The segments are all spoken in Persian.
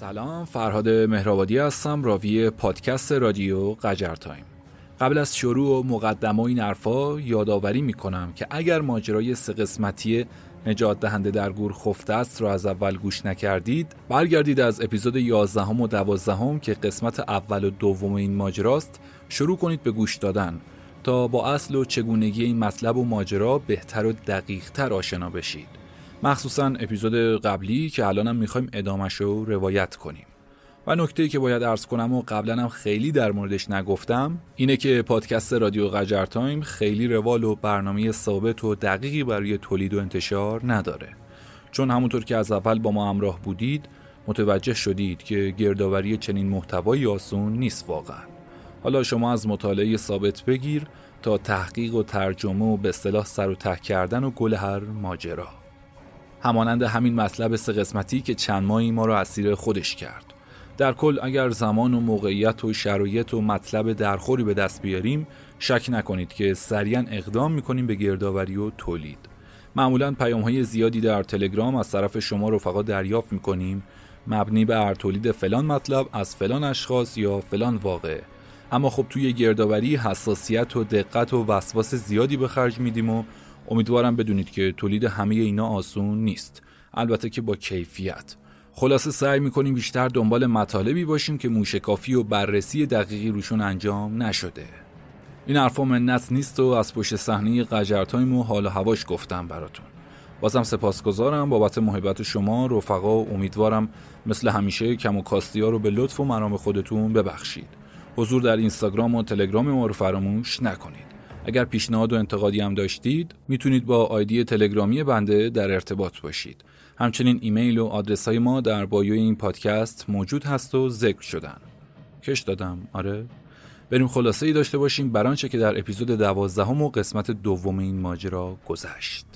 سلام فرهاد مهرآبادی هستم راوی پادکست رادیو قجر تایم. قبل از شروع و مقدمه این حرفا یادآوری می‌کنم که اگر ماجرای سه قسمتی نجات دهنده در گور خفته است رو از اول گوش نکردید برگردید از اپیزود 11 و 12 که قسمت اول و دوم این ماجراست شروع کنید به گوش دادن تا با اصل و چگونگی این مطلب و ماجرا بهتر و دقیقتر آشنا بشید. مخصوصا اپیزود قبلی که الانم می‌خوایم ادامش رو روایت کنیم. و نکته که باید ارز کنم و قبلا هم خیلی در موردش نگفتم اینه که پادکست رادیو قجر تایم خیلی روال و برنامه ثابت و دقیقی برای تولید و انتشار نداره. چون همونطور که از اول با ما همراه بودید متوجه شدید که گردآوری چنین محتوایی آسون نیست واقعا. حالا شما از مطالعه ثابت بگیر تا تحقیق و ترجمه و به اصطلاح سر و ته کردن و گل هر ماجرا. همانند همین مطلب سه قسمتی که چند ماهی ما را اسیر خودش کرد. در کل اگر زمان و موقعیت و شرایط و مطلب درخوری به دست بیاریم شک نکنید که سریعا اقدام می‌کنیم به گردآوری و تولید. معمولا پیام های زیادی در تلگرام از طرف شما رفقا دریافت می‌کنیم. مبنی بر تولید فلان مطلب از فلان اشخاص یا فلان واقع. اما خب توی گردآوری حساسیت و دقت و وسواس زیادی به خرج میدیم و امیدوارم بدونید که تولید همه اینا آسون نیست. البته که با کیفیت. خلاصه سعی می‌کنیم بیشتر دنبال مطالبی باشیم که موشکافی و بررسی دقیقی روشون انجام نشده. این حرفا منت نیست و از پشت صحنه قجرتایم و حال و هواش گفتم براتون. بازم سپاسگزارم بابت محبت شما رفقا و امیدوارم مثل همیشه کم و کاستی ها رو به لطف و مرام خودتون ببخشید. حضور در اینستاگرام و تلگرام ما رو فراموش نکنید. اگر پیشنهاد و انتقادی هم داشتید می‌تونید با آیدی تلگرامی بنده در ارتباط باشید. همچنین ایمیل و آدرس های ما در بایوی این پادکست موجود هست و ذکر شدن. کش دادم. آره. بریم خلاصه ای داشته باشیم بر که در اپیزود دوازدهم و قسمت دوم این ماجرا گذشت.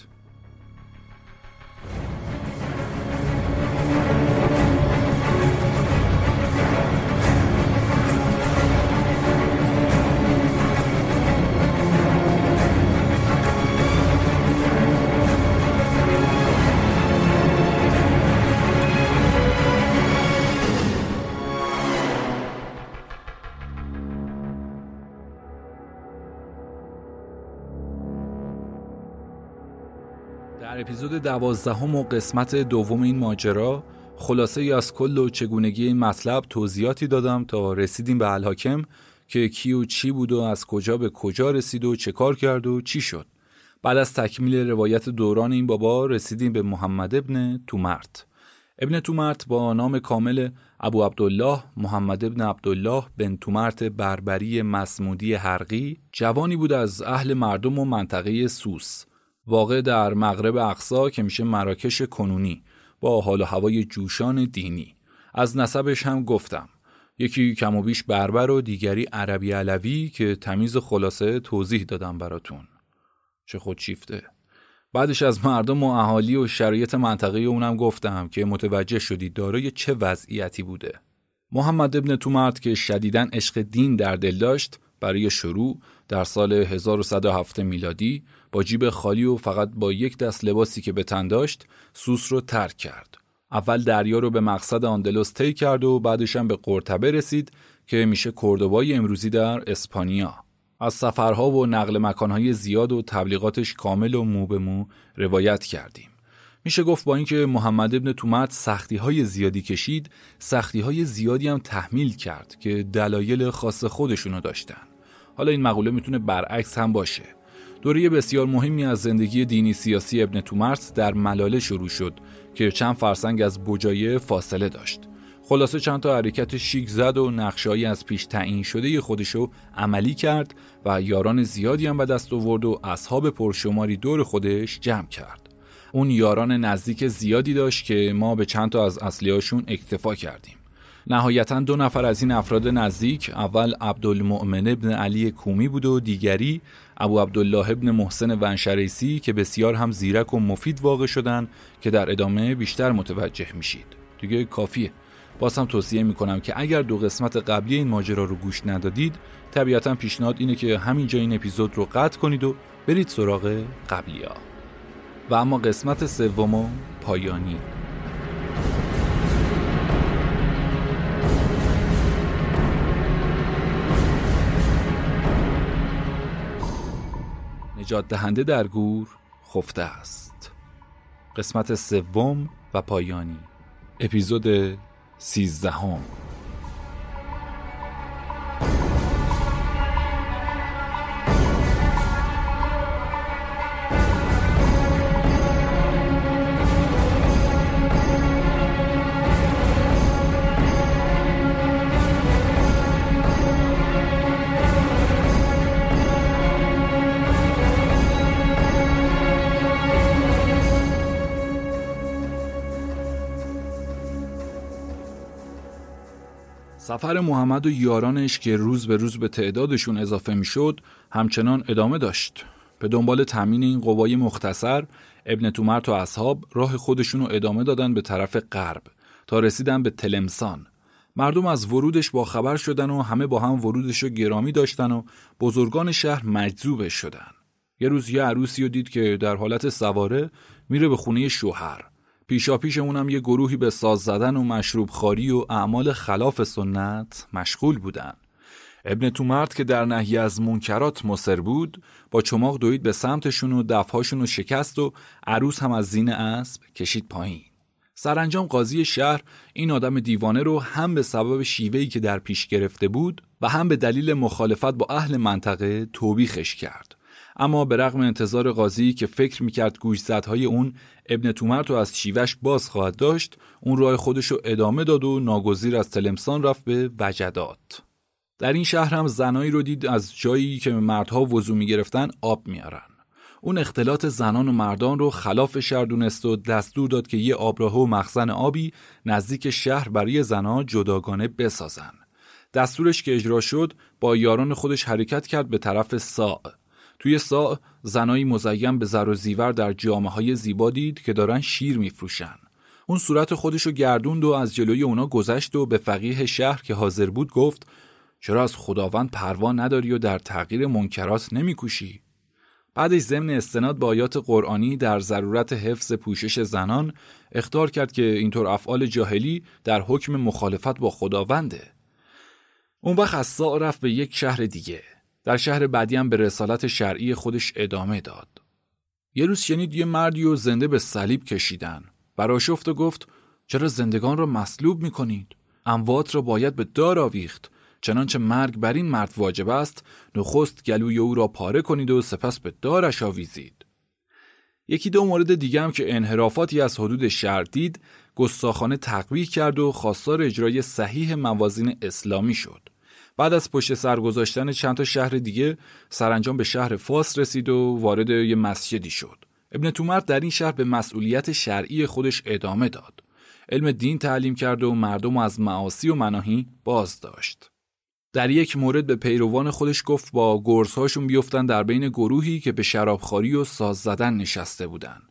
اپیزود دوازدهم و قسمت دوم این ماجرا خلاصه ای از کل و چگونگی این مطلب توضیحاتی دادم تا رسیدیم به الحاکم که کی و چی بود و از کجا به کجا رسید و چه کار کرد و چی شد. بعد از تکمیل روایت دوران این بابا رسیدیم به محمد ابن تومرت. ابن تومرت با نام کامل ابو عبدالله محمد ابن عبدالله بن تومرت بربری مسمودی حرقی جوانی بود از اهل مردم و منطقه سوس. واقع در مغرب اقصا که میشه مراکش کنونی با حال و هوای جوشان دینی. از نسبش هم گفتم. یکی کم و بیش بربر و دیگری عربی علوی که تمیز خلاصه توضیح دادم براتون. چه خود شیفته. بعدش از مردم و اهالی و شرایط منطقه اونم گفتم که متوجه شدی دارای چه وضعیتی بوده. محمد ابن تومرد که شدیدن عشق دین در دل داشت برای شروع در سال 1107 میلادی با جیب خالی و فقط با یک دست لباسی که به تن داشت سوس رو ترک کرد. اول دریا رو به مقصد آندلوس طی کرد و بعدش هم به قرطبه رسید که میشه کردوبای امروزی در اسپانیا. از سفرها و نقل مکانهای زیاد و تبلیغاتش کامل و مو به مو روایت کردیم. میشه گفت با اینکه محمد ابن تومت سختی های زیادی کشید سختی های زیادی هم تحمیل کرد که دلایل خاص خودشونو داشتن حالا این مقوله می‌تونه برعکس هم باشه دوره بسیار مهمی از زندگی دینی سیاسی ابن تومرس در ملاله شروع شد که چند فرسنگ از بجایه فاصله داشت. خلاصه چند تا حرکت شیک زد و نقشهایی از پیش تعیین شده خودشو عملی کرد و یاران زیادی هم به دست آورد و اصحاب پرشماری دور خودش جمع کرد. اون یاران نزدیک زیادی داشت که ما به چند تا از اصلیاشون اکتفا کردیم. نهایتا دو نفر از این افراد نزدیک اول عبدالمؤمن ابن علی کومی بود و دیگری ابو عبدالله ابن محسن ونشریسی که بسیار هم زیرک و مفید واقع شدن که در ادامه بیشتر متوجه میشید. دیگه کافیه. باز هم توصیه می‌کنم که اگر دو قسمت قبلی این ماجرا رو گوش ندادید طبیعتا پیشنهاد اینه که همینجا این اپیزود رو قطع کنید و برید سراغ قبلی ها. و اما قسمت سوم و پایانی. نجات دهنده در گور خفته است. قسمت سوم و پایانی. اپیزود سیزدهم. سفر محمد و یارانش که روز به روز به تعدادشون اضافه می‌شد همچنان ادامه داشت. به دنبال تامین این قوای مختصر ابن تومرت و اصحاب راه خودشون رو ادامه دادن به طرف غرب تا رسیدن به تلمسان. مردم از ورودش با خبر شدن و همه با هم ورودش رو گرامی داشتن و بزرگان شهر مجذوبش شدن. یه روز یه عروسی رو دید که در حالت سواره میره به خونه شوهر. پیشا پیش اونم یه گروهی به ساز زدن و مشروب خاری و اعمال خلاف سنت مشغول بودن. ابن تومرد که در نهی از منکرات مصر بود با چماق دوید به سمتشون و دفهاشون رو شکست و عروس هم از زین اسب کشید پایین. سرانجام قاضی شهر این آدم دیوانه رو هم به سبب شیوهی که در پیش گرفته بود و هم به دلیل مخالفت با اهل منطقه توبیخش کرد. اما به رغم انتظار قاضی که فکر می‌کرد گوشزدهای اون ابن تومرت رو از شیوش باز خواهد داشت اون راه خودش رو ادامه داد و ناگزیر از تلمسان رفت به وجدات. در این شهر هم زنایی رو دید از جایی که مردها وضو می‌گرفتن آب میارن اون اختلاط زنان و مردان رو خلاف شهر دونست و دستور داد که یه آبراه و مخزن آبی نزدیک شهر برای زنها جداگانه بسازن. دستورش که اجرا شد با یاران خودش حرکت کرد به طرف ساع توی سا زنایی مزیم به زر و زیور در جامعه های زیبا دید که دارن شیر میفروشن. اون صورت خودشو گردوند و از جلوی اونا گذشت و به فقیه شهر که حاضر بود گفت چرا از خداوند پروا نداری و در تغییر منکرات نمیکوشی؟ بعدش ضمن استناد با آیات قرآنی در ضرورت حفظ پوشش زنان اختار کرد که اینطور افعال جاهلی در حکم مخالفت با خداونده. اون وقت از رفت به یک شهر دیگه در شهر بعدی هم به رسالت شرعی خودش ادامه داد. یه روز شنید یه مردی و زنده به صلیب کشیدن. براشفت و گفت چرا زندگان را مصلوب می کنید؟ اموات را باید به دار آویخت. چنانچه مرگ بر این مرد واجب است نخست گلوی او را پاره کنید و سپس به دارش آویزید. یکی دو مورد دیگه هم که انحرافاتی از حدود شهر دید گستاخانه تقویح کرد و خواستار اجرای صحیح موازین اسلامی شد. بعد از پشت سر گذاشتن چند تا شهر دیگه سرانجام به شهر فاس رسید و وارد یه مسجدی شد. ابن تومرد در این شهر به مسئولیت شرعی خودش ادامه داد. علم دین تعلیم کرد و مردم از معاصی و مناهی باز داشت. در یک مورد به پیروان خودش گفت با گرزهاشون بیفتن در بین گروهی که به شرابخوری و ساز زدن نشسته بودن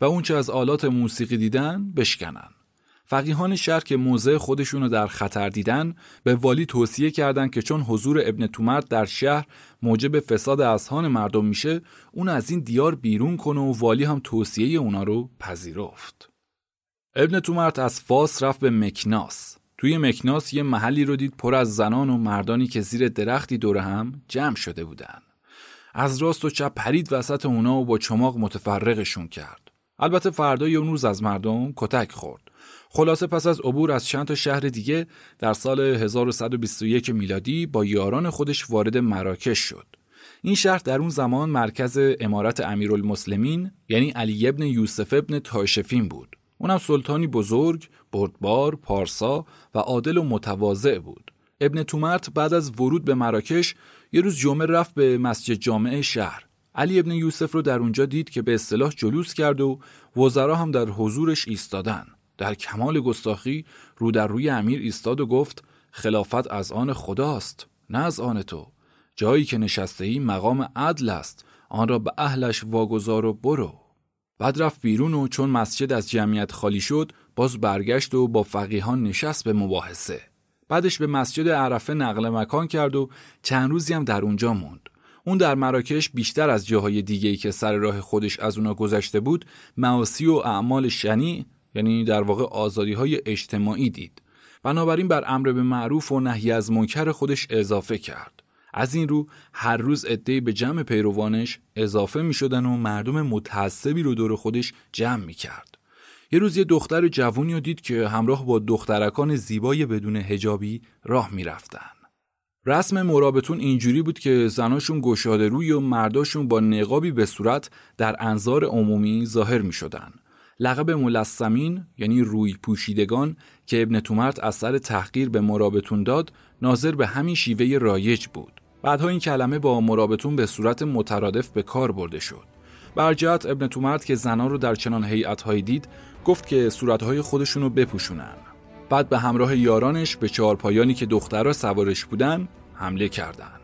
و اونچه از آلات موسیقی دیدن بشکنن. فقیهان شهر که موضع خودشونو در خطر دیدن به والی توصیه کردند که چون حضور ابن تومرد در شهر موجب فساد اذهان مردم میشه اون از این دیار بیرون کنه و والی هم توصیه اونا رو پذیرفت. ابن تومرد از فاس رفت به مکناس. توی مکناس یه محلی رو دید پر از زنان و مردانی که زیر درختی دور هم جمع شده بودن. از راست و چپ پرید وسط اونا و با چماق متفرقشون کرد. البته فردای اون روز از مردم کتک خورد. خلاصه پس از عبور از چند تا شهر دیگه در سال 1121 میلادی با یاران خودش وارد مراکش شد. این شهر در اون زمان مرکز امارت امیرالمسلمین یعنی علی ابن یوسف ابن تاشفین بود. اونم سلطانی بزرگ، بردبار، پارسا و عادل و متواضع بود. ابن تومرت بعد از ورود به مراکش یه روز جمعه رفت به مسجد جامعه شهر. علی ابن یوسف رو در اونجا دید که به اصطلاح جلوس کرد و وزرا هم در حضورش ایستادن. در کمال گستاخی رو در روی امیر ایستاد و گفت خلافت از آن خداست نه از آن تو. جایی که نشسته ای مقام عدل است آن را به اهلش واگذار و برو. بعد رفت بیرون و چون مسجد از جمعیت خالی شد باز برگشت و با فقیهان نشست به مباحثه. بعدش به مسجد عرفه نقل مکان کرد و چند روزی هم در اونجا موند. اون در مراکش بیشتر از جاهای دیگه‌ای که سر راه خودش از اونا گذشته بود معاصی و اعمال شنی یعنی در واقع آزادی های اجتماعی دید بنابراین بر امر به معروف و نهی از منکر خودش اضافه کرد از این رو هر روز عدهای به جمع پیروانش اضافه می شدن و مردم متعصبی رو دور خودش جمع می کرد. یه روز یه دختر جوونی رو دید که همراه با دخترکان زیبای بدون هجابی راه می رفتن. رسم مرابطون اینجوری بود که زناشون گشاده روی و مرداشون با نقابی به صورت در انظار عمومی ظاهر می شدن. لقب ملسمین یعنی روی پوشیدگان که ابن تومرت از سر تحقیر به مرابطون داد ناظر به همین شیوه رایج بود. بعدها این کلمه با مرابطون به صورت مترادف به کار برده شد. برجت ابن تومرت که زنان رو در چنان هیئت‌هایی دید گفت که صورتهای خودشون رو بپوشونن. بعد به همراه یارانش به چهارپایانی که دخترها سوارش بودن حمله کردند.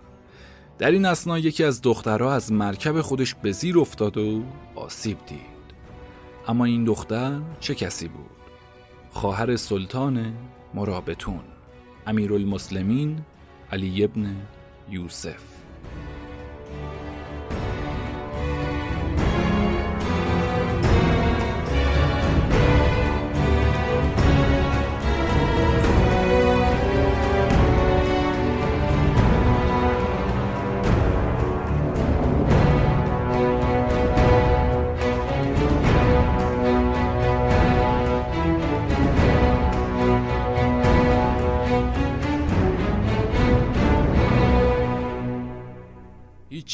در این اسنا یکی از دخترها از مرکب خودش به زیر افتاد و آسیب دید. اما این دختر چه کسی بود؟ خواهر سلطان مرابطون امیرالمسلمین علی ابن یوسف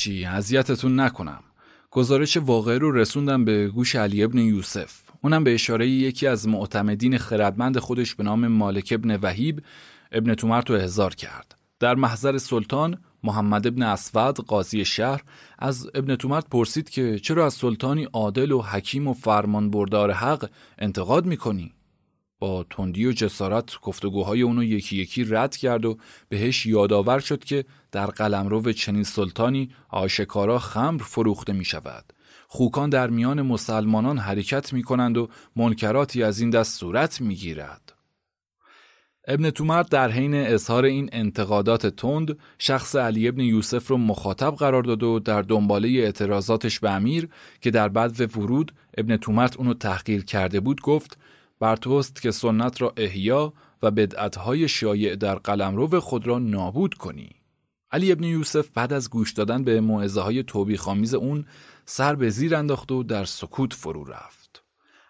چی اذیتتون نکنم. گزارش واقعه رو رسوندم به گوش علی ابن یوسف. اونم به اشاره یکی از معتمدین خردمند خودش به نام مالک ابن وحیب ابن تومرت رو احضار کرد. در محضر سلطان محمد ابن اسود قاضی شهر از ابن تومرت پرسید که چرا از سلطانی عادل و حکیم و فرمان بردار حق انتقاد می‌کنی؟ با تندی و جسارت گفتگوهای اونو یکی یکی رد کرد و بهش یادآور شد که در قلمرو چنین سلطانی آشکارا خمر فروخته می شود. خوکان در میان مسلمانان حرکت می کنند و منکراتی از این دست صورت می گیرد. ابن تومرد در حین اظهار این انتقادات تند شخص علی ابن یوسف رو مخاطب قرار داد و در دنباله اعتراضاتش به امیر که در بعد ورود ابن تومرد اونو تحقیر کرده بود گفت بر توست که سنت را احیا و بدعتهای شایع در قلمرو خود را نابود کنی. علی ابن یوسف بعد از گوش دادن به معزه های توبی خامیز اون سر به زیر انداخت و در سکوت فرو رفت.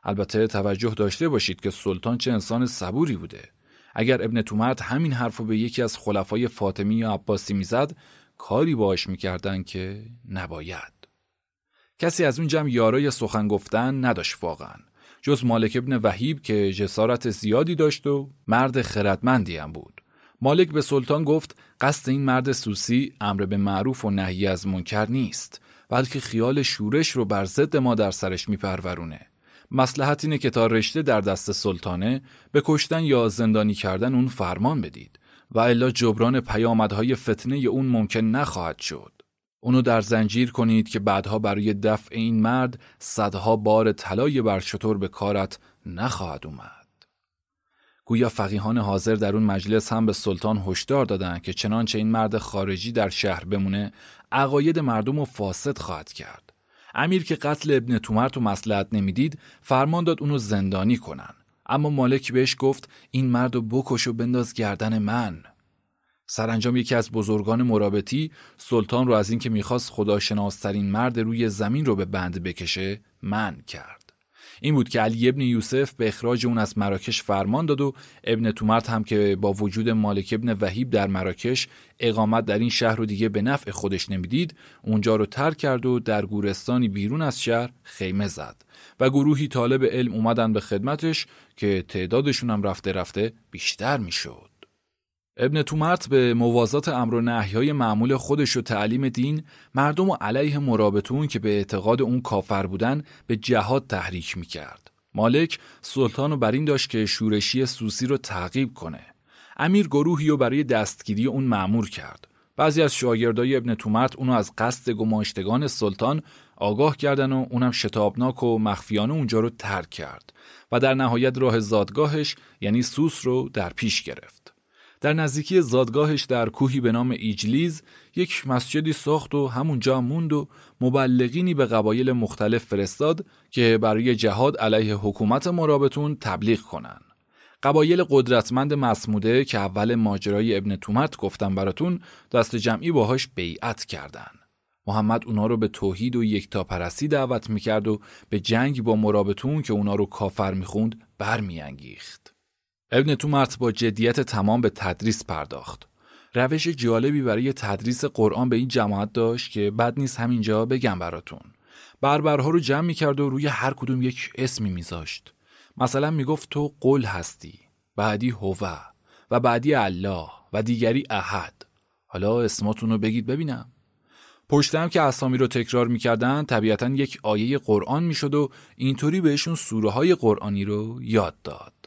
البته توجه داشته باشید که سلطان چه انسان صبوری بوده. اگر ابن تومرت همین حرف به یکی از خلفای فاطمی یا عباسی می‌زد کاری باش می‌کردن که نباید. کسی از اون جمع یارای سخن گفتن نداشت واقعا. جز مالک ابن وحیب که جسارت زیادی داشت و مرد خردمندی هم بود. مالک به سلطان گفت قصد این مرد سوسی امر به معروف و نهی از منکر نیست بلکه خیال شورش رو بر ضد ما در سرش میپرورونه. مسلحت اینه که تا رشته در دست سلطانه به کشتن یا زندانی کردن اون فرمان بدید و الا جبران پیامدهای فتنه اون ممکن نخواهد شد. اونو در زنجیر کنید که بعدها برای دفع این مرد صدها بار طلای بر شطور به کارت نخواهد اومد. گویا فقیهان حاضر در اون مجلس هم به سلطان هشدار دادند که چنانچه این مرد خارجی در شهر بمونه عقاید مردم رو فاسد خواهد کرد. امیر که قتل ابن تومرت و مسلحت نمی‌دید فرمان داد اونو زندانی کنن. اما مالک بهش گفت این مرد رو بکش و بنداز گردن من. سرانجام یکی از بزرگان مرابطی سلطان رو از اینکه می‌خواست خداشناسترین مرد روی زمین رو به بند بکشه من کرد. این بود که علی ابن یوسف به اخراج اون از مراکش فرمان داد و ابن تومرت هم که با وجود مالک ابن وحیب در مراکش اقامت در این شهر رو دیگه به نفع خودش نمی‌دید اونجا رو ترک کرد و در گورستانی بیرون از شهر خیمه زد و گروهی طالب علم اومدن به خدمتش که تعدادشون هم رفته رفته بیشتر می‌شد. ابن تومرت به موازات امر و نهیهای معمول خودش و تعلیم دین مردم و علیه مرابطون که به اعتقاد اون کافر بودن به جهاد تحریک می‌کرد. مالک سلطان رو بر این داشت که شورشی سوسی رو تعقیب کنه. امیر گروهی رو برای دستگیری اون معمور کرد. بعضی از شاگردای ابن تومرت اونو از قصد گماشتگان سلطان آگاه کردن و اونم شتابناک و مخفیانه اونجا رو ترک کرد و در نهایت راه زادگاهش یعنی سوس رو در پیش گرفت. در نزدیکی زادگاهش در کوهی به نام ایجلیز یک مسجدی ساخت و همونجا موند و مبلغینی به قبایل مختلف فرستاد که برای جهاد علیه حکومت مرابطون تبلیغ کنن. قبایل قدرتمند مسموده که اول ماجرای ابن تومت گفتم براتون دست جمعی باهاش بیعت کردن. محمد اونا رو به توحید و یکتاپرستی دعوت می‌کرد و به جنگ با مرابطون که اونا رو کافر می‌خوند برمیانگیخت. ابن تومت با جدیت تمام به تدریس پرداخت. روش جالبی برای تدریس قرآن به این جماعت داشت که بد نیست همینجا بگم براتون. بربرها رو جمع می‌کرد و روی هر کدوم یک اسمی میذاشت. مثلا می‌گفت تو قل هستی بعدی هوه و بعدی الله و دیگری احد حالا اسماتون رو بگید ببینم پشتم که اسامی رو تکرار می‌کردن طبیعتا یک آیه قرآن می‌شد و اینطوری بهشون سوره های قرآنی رو یاد داد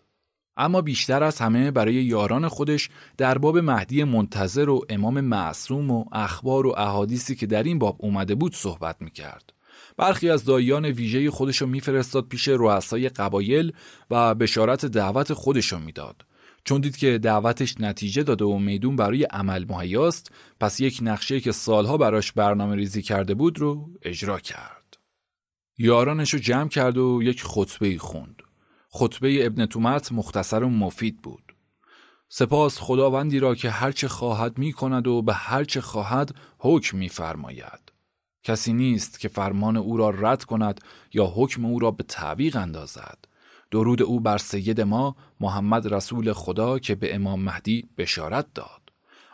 اما بیشتر از همه برای یاران خودش در باب مهدی منتظر و امام معصوم و اخبار و احادیثی که در این باب اومده بود صحبت می‌کرد. برخی از دایان ویژه خودش رو میفرستاد پیش رؤسای قبایل و بشارت دعوت خودش رو می‌داد. چون دید که دعوتش نتیجه داده و میدون برای عمل مهیاست پس یک نقشه که سالها براش برنامه ریزی کرده بود رو اجرا کرد. یارانش رو جمع کرد و یک خطبه خوند. خطبه ابن تومت مختصر و مفید بود. سپاس خداوندی را که هرچه خواهد می کند و به هرچه خواهد حکم می فرماید. کسی نیست که فرمان او را رد کند یا حکم او را به تعویق اندازد. درود او بر سید ما محمد رسول خدا که به امام مهدی بشارت داد.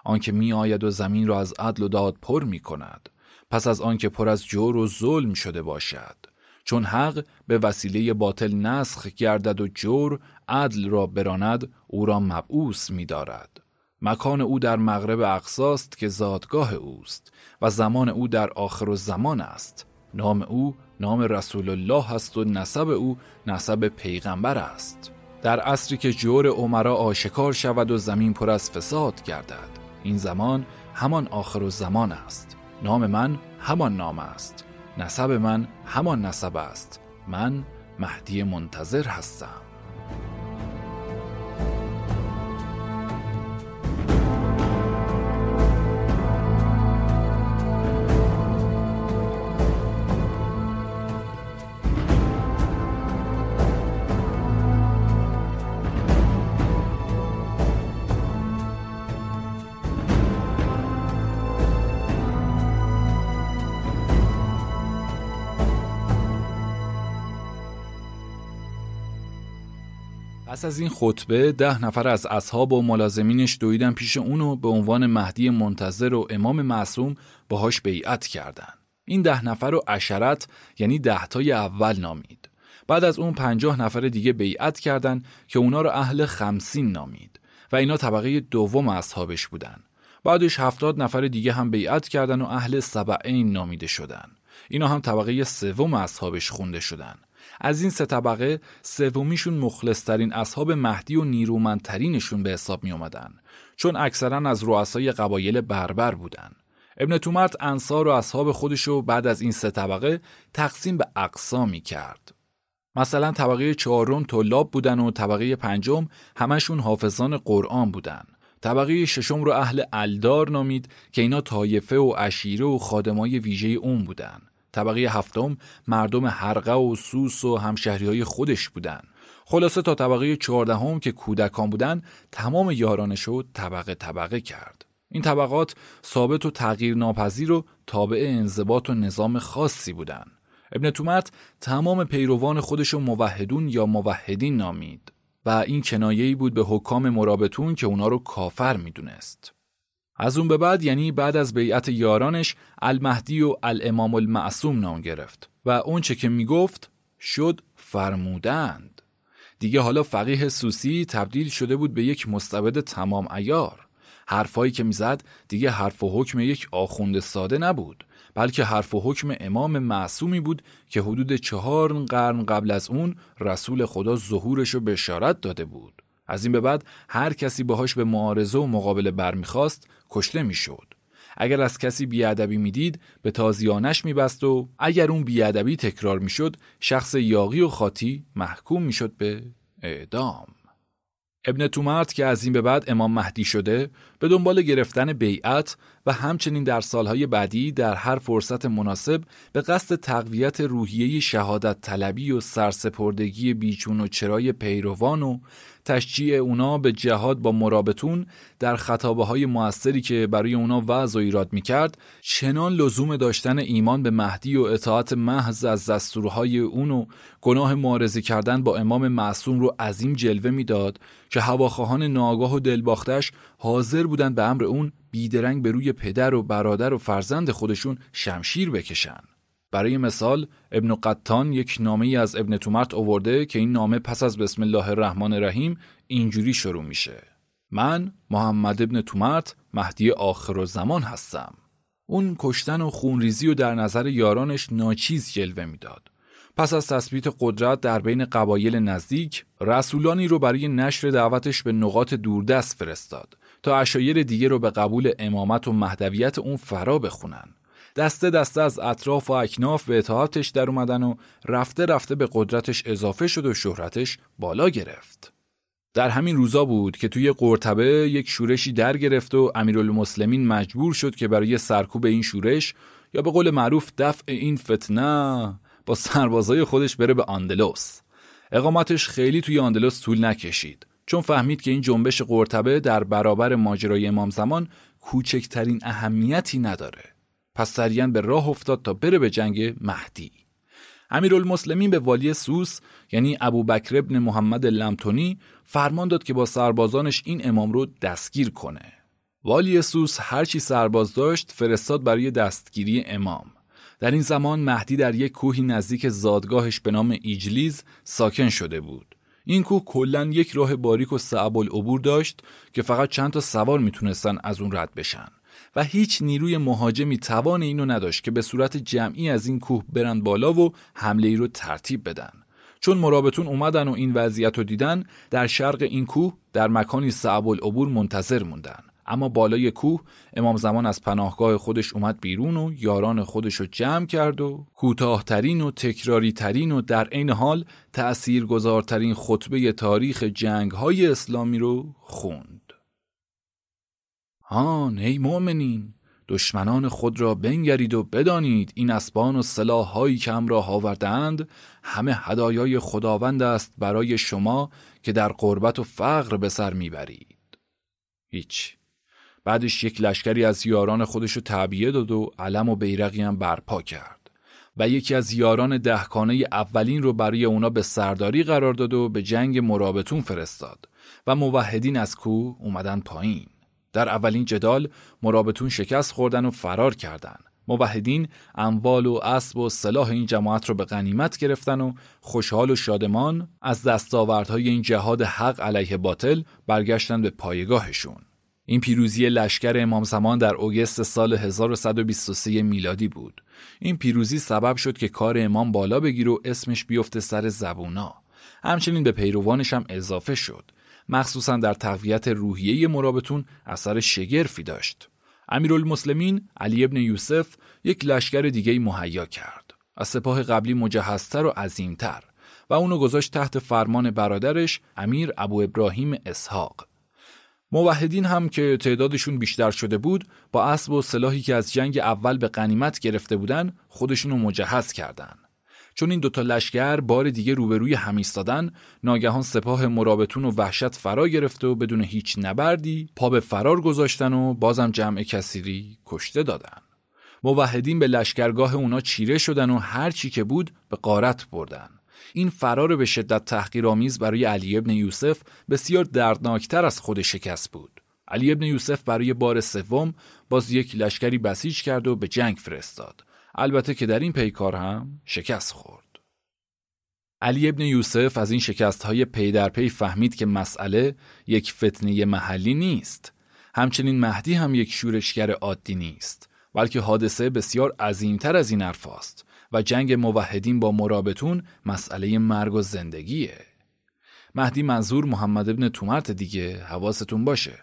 آنکه می آید و زمین را از عدل و داد پر می کند پس از آنکه پر از جور و ظلم شده باشد. چون حق به وسیله باطل نسخ گردد و جور عدل را براند او را مبعوث می دارد. مکان او در مغرب اقصاست که زادگاه اوست و زمان او در آخر و زمان است. نام او نام رسول الله است و نسب او نسب پیغمبر است. در عصری که جور عمرا آشکار شود و زمین پر از فساد گردد. این زمان همان آخر و زمان است. نام من همان نام است. نسب من همان نسب است. من مهدی منتظر هستم. پس از این خطبه ده نفر از اصحاب و ملازمینش دویدن پیش اونو به عنوان مهدی منتظر و امام معصوم باهاش بیعت کردن. این ده نفر رو اشرت یعنی دهتای اول نامید. بعد از اون پنجاه نفر دیگه بیعت کردن که اونا رو اهل خمسین نامید و اینا طبقه دوم اصحابش بودن. بعدش هفتاد نفر دیگه هم بیعت کردن و اهل سبعین نامیده شدن. اینا هم طبقه سوم اصحابش خونده شدن. از این سه طبقه سومیشون مخلصترین اصحاب مهدی و نیرومندترینشون به حساب می اومدن چون اکثرا از رؤسای قبایل بربر بودن. ابن تومرت انصار و اصحاب خودشو بعد از این سه طبقه تقسیم به اقسامی کرد مثلا طبقه چهارم طلاب بودن و طبقه پنجم همشون حافظان قرآن بودن. طبقه ششم رو اهل الدار نامید که اینا طایفه و عشیره و خادمای ویژه اون بودن. طبقه هفتم مردم حرقه و سوس و همشهری های خودش بودن. خلاصه تا طبقه چهاردهم که کودکان بودن تمام یارانش رو طبقه طبقه کرد. این طبقات ثابت و تغییر ناپذیر و تابع انضباط و نظام خاصی بودن. ابن تومت تمام پیروان خودش رو موحدون یا موحدین نامید و این کنایه‌ای بود به حکام مرابطون که اونا رو کافر می‌دونست. از اون به بعد یعنی بعد از بیعت یارانش المهدی و الامام المعصوم نام گرفت و اونچه که می‌گفت شد فرمودند. دیگه حالا فقیه سوسی تبدیل شده بود به یک مستبد تمام ایار حرفایی که می‌زد دیگه حرف و حکم یک آخوند ساده نبود بلکه حرف و حکم امام معصومی بود که حدود چهار قرن قبل از اون رسول خدا ظهورش رو بشارت داده بود. از این به بعد هر کسی باهاش به معارضه و مقابله برمیخواست کشته می‌شد. اگر از کسی بیادبی می‌دید به تازیانش میبست و اگر اون بیادبی تکرار می‌شد شخص یاقی و خاطی محکوم می‌شد به اعدام ابن تومرت که از این به بعد امام مهدی شده به دنبال گرفتن بیعت و همچنین در سالهای بعدی در هر فرصت مناسب به قصد تقویت روحیه شهادت طلبی و سرسپردگی بیچون و چرای پیروان و تشجیع اونا به جهاد با مرابطون در خطابه های موثری که برای اونا وضع و ایراد می‌کرد چنان لزوم داشتن ایمان به مهدی و اطاعت محض از دستورهای اون و گناه معارضه کردن با امام معصوم رو عظیم جلوه می‌داد که هواخواهان ناگاه و دلباختش حاضر بودن به امر اون بیدرنگ به روی پدر و برادر و فرزند خودشون شمشیر بکشن. برای مثال ابن قطان یک نامه ای از ابن تومرت آورده که این نامه پس از بسم الله الرحمن الرحیم اینجوری شروع میشه. من محمد ابن تومرت مهدی آخر و زمان هستم. اون کشتن و خونریزی و در نظر یارانش ناچیز جلوه می‌داد. پس از تثبیت قدرت در بین قبایل نزدیک رسولانی رو برای نشر دعوتش به نقاط دوردست فرستاد تا اشایر دیگه رو به قبول امامت و مهدویت اون فرا بخونن. دسته دسته از اطراف و اکناف به اطاعتش در اومدن و رفته رفته به قدرتش اضافه شد و شهرتش بالا گرفت. در همین روزا بود که توی قرطبه یک شورشی در گرفت و امیرالمسلمین مجبور شد که برای سرکوب این شورش یا به قول معروف دفع این فتنه با سربازای خودش بره به آندلوس. اقامتش خیلی توی آندلوس طول نکشید چون فهمید که این جنبش قرطبه در برابر ماجرای امام زمان کوچکترین اهمیتی نداره. پس سریعا به راه افتاد تا بره به جنگ مهدی. امیرالمسلمین به والی سوس یعنی ابو بکر ابن محمد لمتونی فرمان داد که با سربازانش این امام رو دستگیر کنه. والی سوس هرچی سرباز داشت فرستاد برای دستگیری امام. در این زمان مهدی در یک کوهی نزدیک زادگاهش به نام ایجلیز ساکن شده بود. این کوه کلا یک راه باریک و صعب العبور داشت که فقط چند تا سوار می‌تونستن از اون رد بشن. و هیچ نیروی مهاجمی توان اینو نداشت که به صورت جمعی از این کوه برند بالا و حمله ای رو ترتیب بدن چون مرابطون اومدن و این وضعیت رو دیدن در شرق این کوه در مکانی صعب العبور منتظر موندن اما بالای کوه امام زمان از پناهگاه خودش اومد بیرون و یاران خودش رو جمع کرد و کوتاهترین و تکراری ترین و در عین حال تأثیر گذارترین خطبه تاریخ جنگ های اسلامی رو خوند. هان ای مؤمنین دشمنان خود را بنگرید و بدانید این اسبان و سلاحهایی که همراه آوردند همه هدایای خداوند است برای شما که در قربت و فقر به سر می‌برید. هیچ. بعدش یک لشکری از یاران خودش رو تعبیه داد و علم و بیرقی هم برپا کرد و یکی از یاران دهکانه اولین رو برای اونا به سرداری قرار داد و به جنگ مرابطون فرستاد و موحدین از کوه اومدن پایین. در اولین جدال مرابطون شکست خوردن و فرار کردند. موحدین اموال و اسب و سلاح این جماعت رو به غنیمت گرفتن و خوشحال و شادمان از دستاوردهای این جهاد حق علیه باطل برگشتن به پایگاهشون. این پیروزی لشکر امام زمان در اوگست سال 1123 میلادی بود. این پیروزی سبب شد که کار امام بالا بگیر و اسمش بیفته سر زبونا. همچنین به پیروانش هم اضافه شد. مخصوصا در تقویت روحیه مرابطون اثر شگرفی داشت. امیرالمسلمین علی ابن یوسف یک لشکر دیگه مهیا کرد. از سپاه قبلی مجهزتر و عظیمتر و اونو گذاشت تحت فرمان برادرش امیر ابو ابراهیم اسحاق. موحدین هم که تعدادشون بیشتر شده بود با اسب و سلاحی که از جنگ اول به غنیمت گرفته بودن خودشونو مجهز کردند. چون این دوتا لشکر بار دیگه روبروی هم ایستادن ناگهان سپاه مرابطون و وحشت فرا گرفته و بدون هیچ نبردی پا به فرار گذاشتن و بازم جمع کسیری کشته دادن. موحدین به لشکرگاه اونا چیره شدن و هر چی که بود به قارت بردن. این فرار به شدت تحقیرآمیز برای علی ابن یوسف بسیار دردناکتر از خود شکست بود. علی ابن یوسف برای بار سوم باز یک لشکری بسیج کرد و به جنگ فرستاد. البته که در این پیکار هم شکست خورد. علی ابن یوسف از این شکست های پی در پی فهمید که مسئله یک فتنه محلی نیست. همچنین مهدی هم یک شورشگر عادی نیست. بلکه حادثه بسیار عظیمتر از این حرف است و جنگ موحدین با مرابطون مسئله مرگ و زندگیه. مهدی منظور محمد ابن تومرت دیگه حواستون باشه.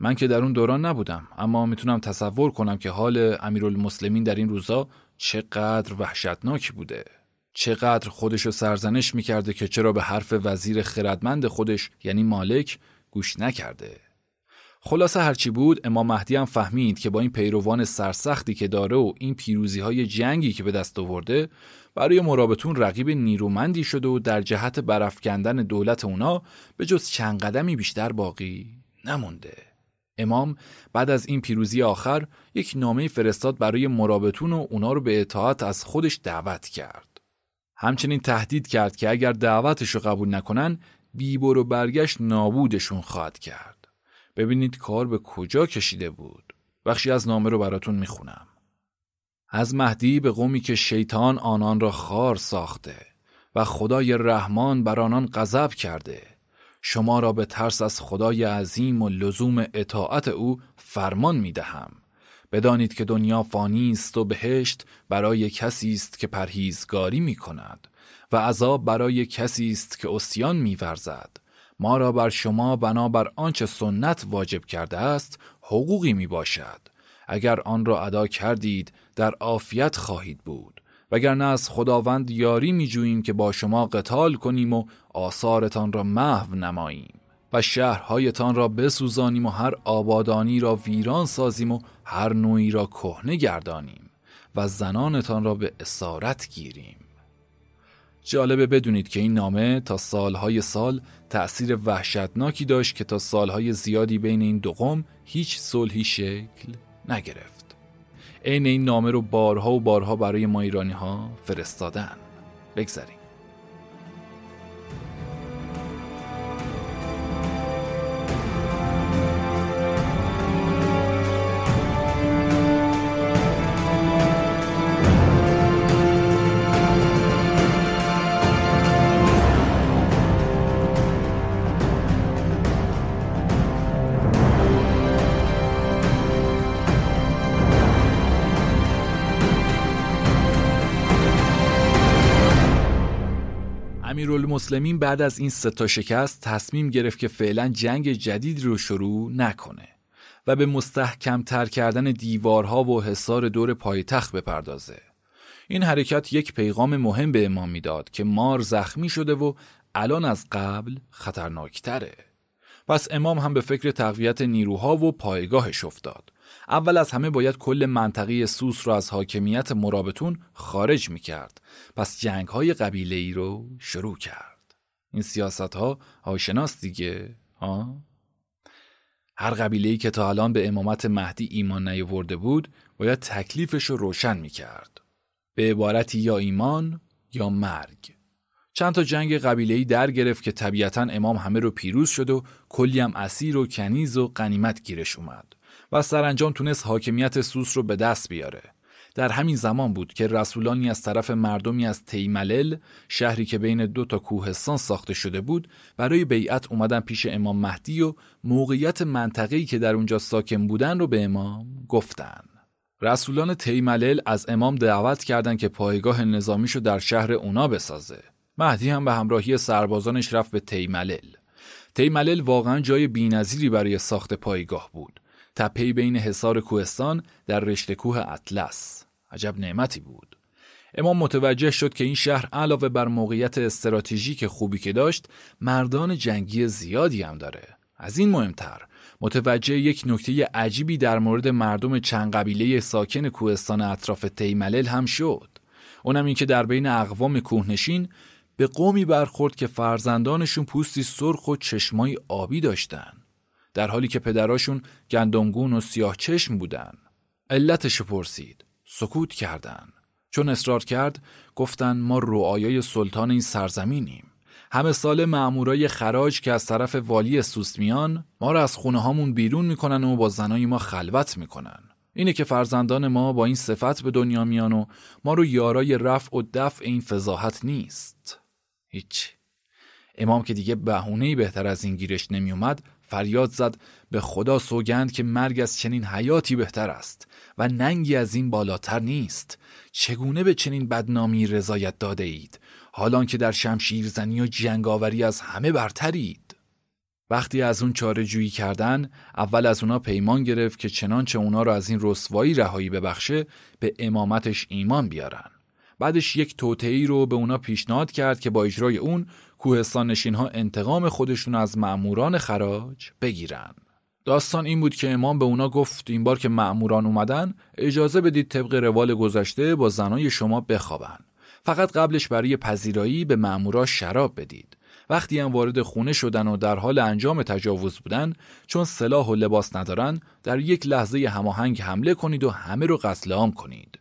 من که در اون دوران نبودم اما می‌تونم تصور کنم که حال امیرالمسلمین در این روزا چقدر وحشتناک بوده چقدر خودشو سرزنش می‌کرده که چرا به حرف وزیر خردمند خودش یعنی مالک گوش نکرده خلاصه هرچی بود امام مهدی هم فهمید که با این پیروان سرسختی که داره و این پیروزی های جنگی که به دست آورده برای مرابطون رقیب نیرومندی شده و در جهت برافکندن دولت اونا به جز چند قدمی بیشتر باقی نمونده. امام بعد از این پیروزی آخر یک نامه فرستاد برای مرابطون و اونا رو به اطاعت از خودش دعوت کرد. همچنین تهدید کرد که اگر دعوتش رو قبول نکنن بیبر و برگشت نابودشون خواهد کرد. ببینید کار به کجا کشیده بود. بخشی از نامه رو براتون می‌خونم. از مهدی به قومی که شیطان آنان را خار ساخته و خدای رحمان بر آنان غضب کرده شما را به ترس از خدای عظیم و لزوم اطاعت او فرمان می دهم. بدانید که دنیا فانی است و بهشت برای کسی است که پرهیزگاری می کند و عذاب برای کسی است که اسیان می ورزد. ما را بر شما بنابر آنچه سنت واجب کرده است حقوقی می باشد. اگر آن را ادا کردید در عافیت خواهید بود وگرنه از خداوند یاری می جوییم که با شما قتال کنیم و آثارتان را محو نماییم و شهرهایتان را بسوزانیم و هر آبادانی را ویران سازیم و هر نوعی را کهنه گردانیم و زنانتان را به اسارت گیریم. جالبه بدونید که این نامه تا سالهای سال تأثیر وحشتناکی داشت که تا سالهای زیادی بین این دو قوم هیچ صلحی شکل نگرفت. عین این نامه رو بارها و بارها برای ما ایرانی ها فرستادن. بگذاریم. امیرالمسلمین بعد از این ستا شکست تصمیم گرفت که فعلا جنگ جدید رو شروع نکنه و به مستحکم تر کردن دیوارها و حصار دور پایتخت بپردازه. این حرکت یک پیغام مهم به امام می‌داد که مار زخمی شده و الان از قبل خطرناکتره. پس امام هم به فکر تقویت نیروها و پایگاهش افتاد. اول از همه باید کل منطقه سوس را از حاکمیت مرابطون خارج می کرد. پس جنگ های قبیله ای رو شروع کرد. این سیاست ها آشناست دیگه ها؟ هر قبیله ای که تا الان به امامت مهدی ایمان نیاورده بود باید تکلیفش رو روشن می کرد. به عبارتی یا ایمان یا مرگ. چند تا جنگ قبیله ای در گرفت که طبیعتا امام همه رو پیروز شد و کلی هم اسیر و کنیز و قنیمت گیرش اومد. و سرانجام تونست حاکمیت سوس رو به دست بیاره. در همین زمان بود که رسولانی از طرف مردمی از تیملل شهری که بین دو تا کوهستان ساخته شده بود برای بیعت اومدن پیش امام مهدی و موقعیت منطقه‌ای که در اونجا ساکن بودن رو به امام گفتن. رسولان تیملل از امام دعوت کردند که پایگاه نظامیشو در شهر اونا بسازه. مهدی هم به همراهی سربازانش رفت به تیملل. تیملل واقعا جای بینظیری برای ساخت پایگاه بود. تپهی بین حصار کوهستان در رشته کوه اطلس. عجب نعمتی بود. امام متوجه شد که این شهر علاوه بر موقعیت استراتژیک خوبی که داشت مردان جنگی زیادی هم داره. از این مهمتر متوجه یک نکته عجیبی در مورد مردم چند قبیله ساکن کوهستان اطراف تیملل هم شد. اونم این که در بین اقوام کوهنشین به قومی برخورد که فرزندانشون پوستی سرخ و چشمای آبی داشتن. در حالی که پدراشون گندمگون و سیاه چشم بودن. علتش پرسید. سکوت کردن. چون اصرار کرد گفتن ما رعایای سلطان این سرزمینیم. همه سال معمورای خراج که از طرف والی سوسمیان ما را از خونه هامون بیرون می‌کنن و با زنای ما خلوت می‌کنن. اینه که فرزندان ما با این صفت به دنیا میان و ما رو یارای رفع و دفع این فضاحت نیست. هیچ. امام که دیگه بهونه بهتر از این گیرش نمیومد فریاد زد به خدا سوگند که مرگ از چنین حیاتی بهتر است و ننگی از این بالاتر نیست. چگونه به چنین بدنامی رضایت داده اید؟ حالان که در شمشیرزنی و جنگاوری از همه برترید. وقتی از اون چاره جویی کردن اول از اونا پیمان گرفت که چنانچه اونا را از این رسوایی رهایی ببخشه به امامتش ایمان بیارن. بعدش یک توطعی رو به اونا پیشنهاد کرد که با اجرای اون کوهستان نشین ها انتقام خودشون از معموران خراج بگیرن. داستان این بود که امام به اونا گفت این بار که مأموران اومدن اجازه بدید طبق روال گذشته با زنای شما بخوابن. فقط قبلش برای پذیرایی به مأمورا شراب بدید. وقتی هم وارد خونه شدن و در حال انجام تجاوز بودن چون سلاح و لباس ندارن در یک لحظه هماهنگ حمله کنید و همه رو قتل عام کنید.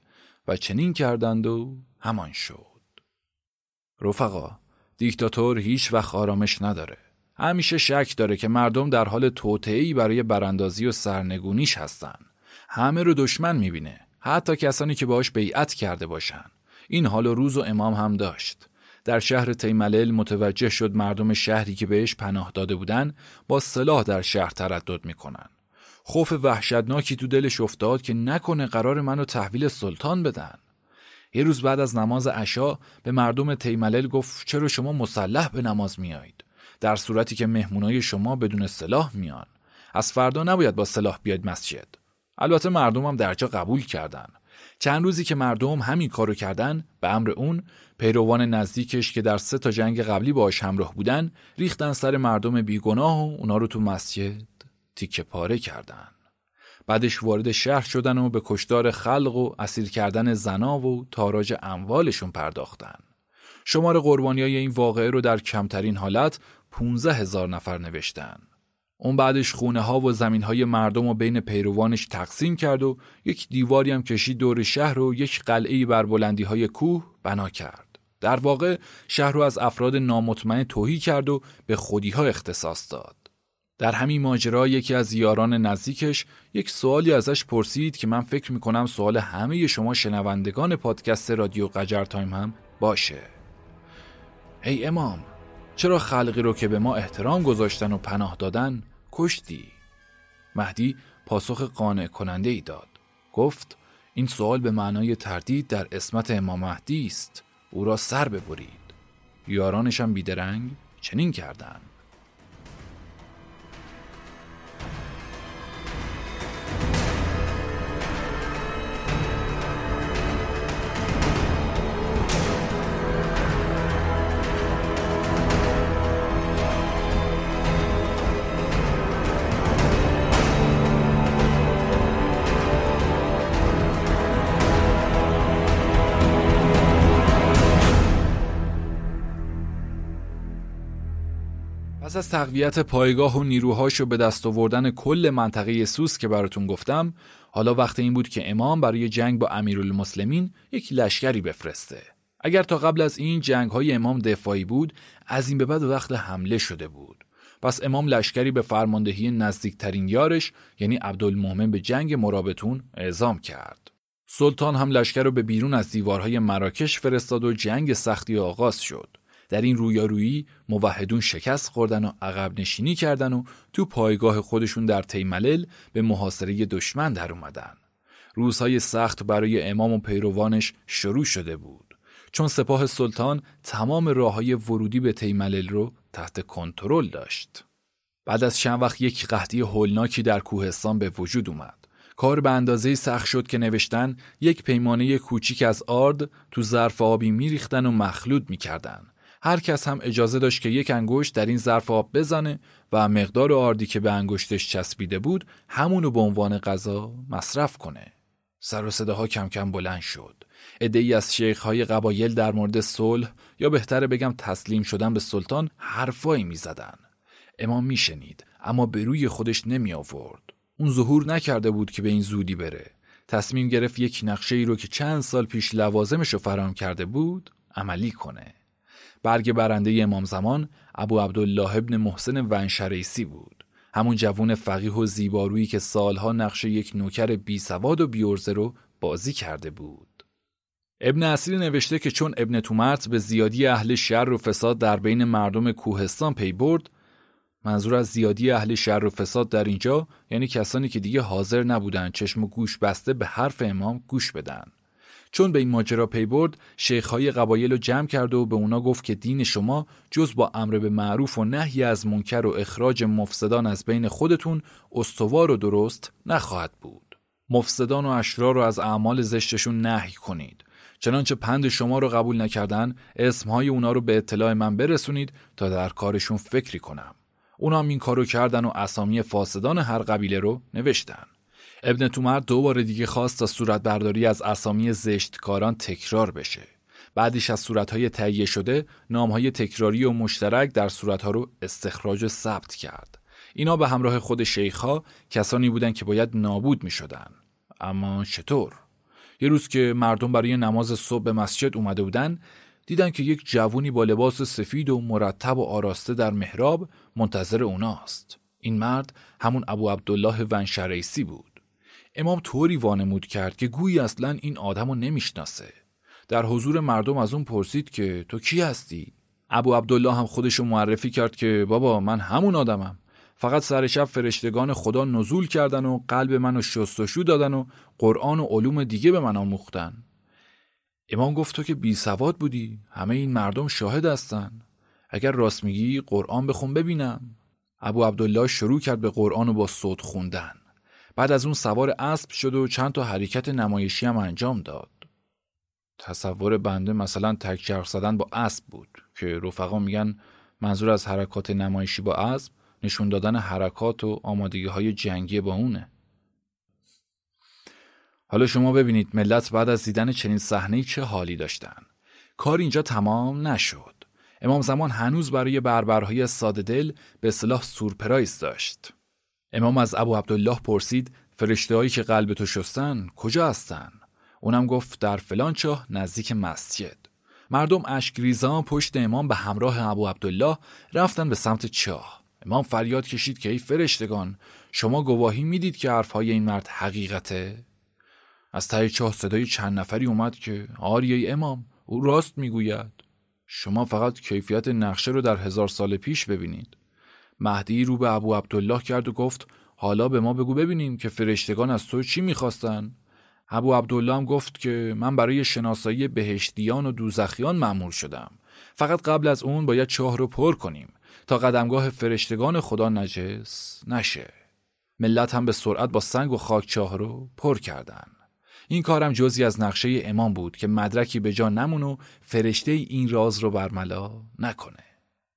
و چنین کردند و همان شد. رفقا دیکتاتور هیچ وقت آرامش نداره. همیشه شک داره که مردم در حال توطئه‌ای برای براندازی و سرنگونیش هستن. همه رو دشمن می‌بینه. حتی کسانی که باش بیعت کرده باشن. این حال و روز و امام هم داشت. در شهر تیملل متوجه شد مردم شهری که بهش پناه داده بودن با سلاح در شهر تردد می‌کنن. خوف وحشتناکی تو دلش افتاد که نکنه قرار منو تحویل سلطان بدن. یه روز بعد از نماز عشا به مردم تیملل گفت چرا شما مسلح به نماز میایید؟ در صورتی که مهمونای شما بدون سلاح میان. از فردا نباید با سلاح بیاید مسجد. البته مردم هم درجا قبول کردن. چند روزی که مردم همین کارو کردن به امر اون پیروان نزدیکش که در سه تا جنگ قبلی باش همراه بودن ریختن سر مردم بیگناه و اونا رو تو مسجد تیکه پاره کردن. بعدش وارد شهر شدن و به کشدار خلق و اسیر کردن زنا و تاراج اموالشون پرداختن شمار قربانی های این واقعه رو در کمترین حالت 15 هزار نفر نوشتن اون بعدش خونه ها و زمین های مردم و بین پیروانش تقسیم کرد و یک دیواری هم کشید دور شهر و یک قلعه بر بلندی های کوه بنا کرد. در واقع شهر رو از افراد نامطمئن توهی کرد و به خودی ها اختصاص داد. در همین ماجرا یکی از یاران نزدیکش یک سوالی ازش پرسید که من فکر می‌کنم سوال همه شما شنوندگان پادکست رادیو قجر تایم هم باشه. ای امام چرا خلقی رو که به ما احترام گذاشتن و پناه دادن کشتی؟ مهدی پاسخ قانع کننده ای داد. گفت این سوال به معنای تردید در اسمت امام مهدی است. او را سر ببرید. یارانشم بیدرنگ چنین کردند. از تقویت پایگاه و نیروهاش و به دست آوردن کل منطقه سوس که براتون گفتم حالا وقت این بود که امام برای جنگ با امیرالمسلمین یک لشکری بفرسته. اگر تا قبل از این جنگ های امام دفاعی بود از این به بعد وقت حمله شده بود. پس امام لشکری به فرماندهی نزدیکترین یارش یعنی عبدالمؤمن به جنگ مرابطون اعزام کرد. سلطان هم لشکر رو به بیرون از دیوارهای مراکش فرستاد و جنگ سختی آغاز شد. در این رویارویی موحدون شکست خوردن و عقب نشینی کردن و تو پایگاه خودشون در تیملل به محاصره دشمن در اومدن. روزهای سخت برای امام و پیروانش شروع شده بود. چون سپاه سلطان تمام راه های ورودی به تیملل رو تحت کنترل داشت. بعد از چند وقت یک قحطی هولناکی در کوهستان به وجود اومد. کار به اندازه سخت شد که نوشتن یک پیمانه کوچیک از آرد تو ظرف آبی میریختن و مخلوط می‌کردن هر کس هم اجازه داشت که یک انگشت در این ظرف آب بزنه و مقدار آردی که به انگشتش چسبیده بود همونو به عنوان غذا مصرف کنه. سر و صداها کم کم بلند شد. ای از های قبایل در مورد صلح یا بهتره بگم تسلیم شدن به سلطان حرفایی می‌زدن. امام میشنید اما به روی خودش نمی آورد. اون ظهور نکرده بود که به این زودی بره. تصمیم گرفت یک نقشه ای رو که چند سال پیش لوازمش رو فرام کرده بود عملی کنه. برگ برنده امام زمان ابو عبدالله ابن محسن ونشریسی بود. همون جوون فقیه و زیبارویی که سالها نقش یک نوکر بی سواد و بیورزه رو بازی کرده بود. ابن اصیل نوشته که چون ابن تومرت به زیادی اهل شر و فساد در بین مردم کوهستان پی برد منظور از زیادی اهل شر و فساد در اینجا یعنی کسانی که دیگه حاضر نبودن چشم و گوش بسته به حرف امام گوش بدن. چون به این ماجرا پی برد شیخهای قبایل رو جمع کرد و به اونا گفت که دین شما جز با امر به معروف و نهی از منکر و اخراج مفسدان از بین خودتون استوار و درست نخواهد بود. مفسدان و اشرار رو از اعمال زشتشون نهی کنید. چنانچه پند شما رو قبول نکردن اسمهای اونا رو به اطلاع من برسونید تا در کارشون فکری کنم. اونا هم این کارو کردن و اسامی فاسدان هر قبیله رو نوشتن. ابن تومر دو بار دیگه خواست تا صورت برداری از اسامی زشتکاران تکرار بشه. بعدش از صورتهای تهیه شده نامهای تکراری و مشترک در صورتها رو استخراج و ثبت کرد. اینا به همراه خود شیخها کسانی بودند که باید نابود می شدن. اما چطور؟ یه روز که مردم برای نماز صبح به مسجد اومده بودن دیدن که یک جوونی با لباس سفید و مرتب و آراسته در محراب منتظر اوناست. این مرد همون ابو عبدالله ونشریسی بود. امام طوری وانمود کرد که گویی اصلا این آدم رو نمی‌شناسه. در حضور مردم از اون پرسید که تو کی هستی؟ ابو عبدالله هم خودشو معرفی کرد که بابا من همون آدمم. فقط سر شب فرشتگان خدا نزول کردن و قلب منو شستشو دادن و قرآن و علوم دیگه به من آموختن. امام گفت تو که بی سواد بودی همه این مردم شاهد هستن اگر راست میگی قرآن بخون ببینم ابو عبدالله شروع کرد به قرآن و با صوت خوندن بعد از اون سوار اسب شد و چند تا حرکت نمایشی هم انجام داد. تصور بنده مثلا تکچرخ زدن با اسب بود که رفقا میگن منظور از حرکات نمایشی با اسب نشون دادن حرکات و آمادگی های جنگی با اونه. حالا شما ببینید ملت بعد از دیدن چنین صحنه‌ای چه حالی داشتن. کار اینجا تمام نشد. امام زمان هنوز برای بربرهای ساده دل به اصطلاح سورپرایز داشت. امام از ابو عبدالله پرسید فرشته که قلب تو شستن کجا هستن؟ اونم گفت در فلان چاه نزدیک مسجد. مردم اشکریزان پشت امام به همراه ابو عبدالله رفتن به سمت چاه. امام فریاد کشید که ای فرشتگان شما گواهی می‌دید که حرفهای این مرد حقیقته؟ از ته چاه صدای چند نفری اومد که آری امام او راست می‌گوید. شما فقط کیفیت نقشه رو در هزار سال پیش ببینید. مهدی رو به ابو عبدالله کرد و گفت حالا به ما بگو ببینیم که فرشتگان از تو چی می‌خواستن. ابو عبدالله هم گفت که من برای شناسایی بهشتیان و دوزخیان معمول شدم. فقط قبل از اون باید چاه رو پر کنیم تا قدمگاه فرشتگان خدا نجس نشه. ملت هم به سرعت با سنگ و خاک چاه رو پر کردن. این کارم جزی از نقشه امام بود که مدرکی به جا نمون و فرشته این راز رو برملا نکنه.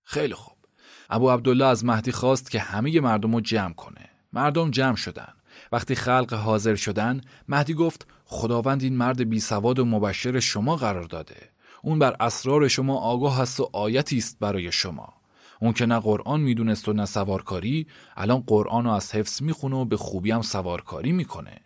خیلی خوب. ابو عبدالله از مهدی خواست که همه مردم رو جمع کنه. مردم جمع شدن. وقتی خلق حاضر شدن مهدی گفت خداوند این مرد بی سواد و مبشر شما قرار داده. اون بر اسرار شما آگاه هست و آیتی است برای شما. اون که نه قرآن می‌دونست و نه سوارکاری الان قرآن رو از حفظ می‌خونه و به خوبی هم سوارکاری می‌کنه.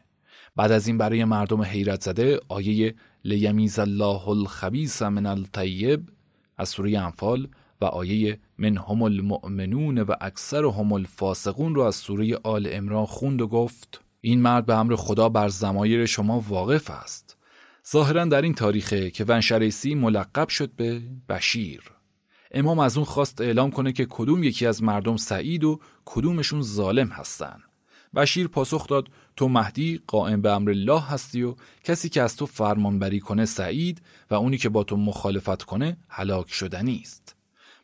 بعد از این برای مردم حیرت زده آیه لیمیز الله الخبیث من الطیب از سوره انفال آیه من هم المؤمنون و اکثر هم الفاسقون رو از سوره آل امران خوند و گفت این مرد به امر خدا بر زمایر شما واقف است. ظاهرا در این تاریخه که ونشریسی ملقب شد به بشیر. امام از اون خواست اعلام کنه که کدوم یکی از مردم سعید و کدومشون ظالم هستن. بشیر پاسخ داد تو مهدی قائم به امر الله هستی و کسی که از تو فرمانبری کنه سعید و اونی که با تو مخالفت کنه هلاک شدنی است.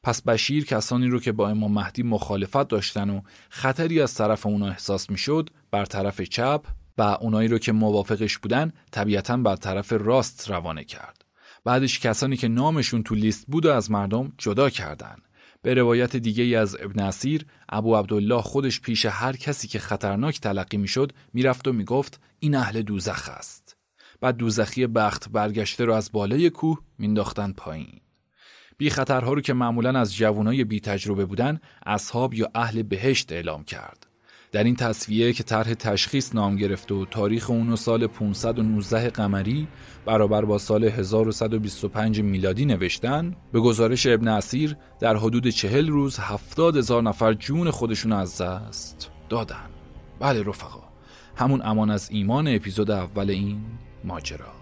پس بشیر کسانی رو که با امام مهدی مخالفت داشتن و خطری از طرف اونا احساس می‌شد بر طرف چپ و اونایی رو که موافقش بودن طبیعتا بر طرف راست روانه کرد. بعدش کسانی که نامشون تو لیست بود و از مردم جدا کردند به روایت دیگه ای از ابن اسیر ابو عبدالله خودش پیش هر کسی که خطرناک تلقی می‌شد می‌رفت و می‌گفت این اهل دوزخ است. بعد دوزخی بخت برگشته رو از بالای کوه مینداختن پایین. بی خطرها رو که معمولا از جوانای بی تجربه بودن اصحاب یا اهل بهشت اعلام کرد. در این تصویه که طرح تشخیص نام گرفته و تاریخ اونو سال 519 قمری برابر با سال 1125 میلادی نوشتن به گزارش ابن اسیر در حدود چهل روز هفتاد هزار نفر جون خودشون از دست دادن. بله رفقا همون امان از ایمان اپیزود اول این ماجرا.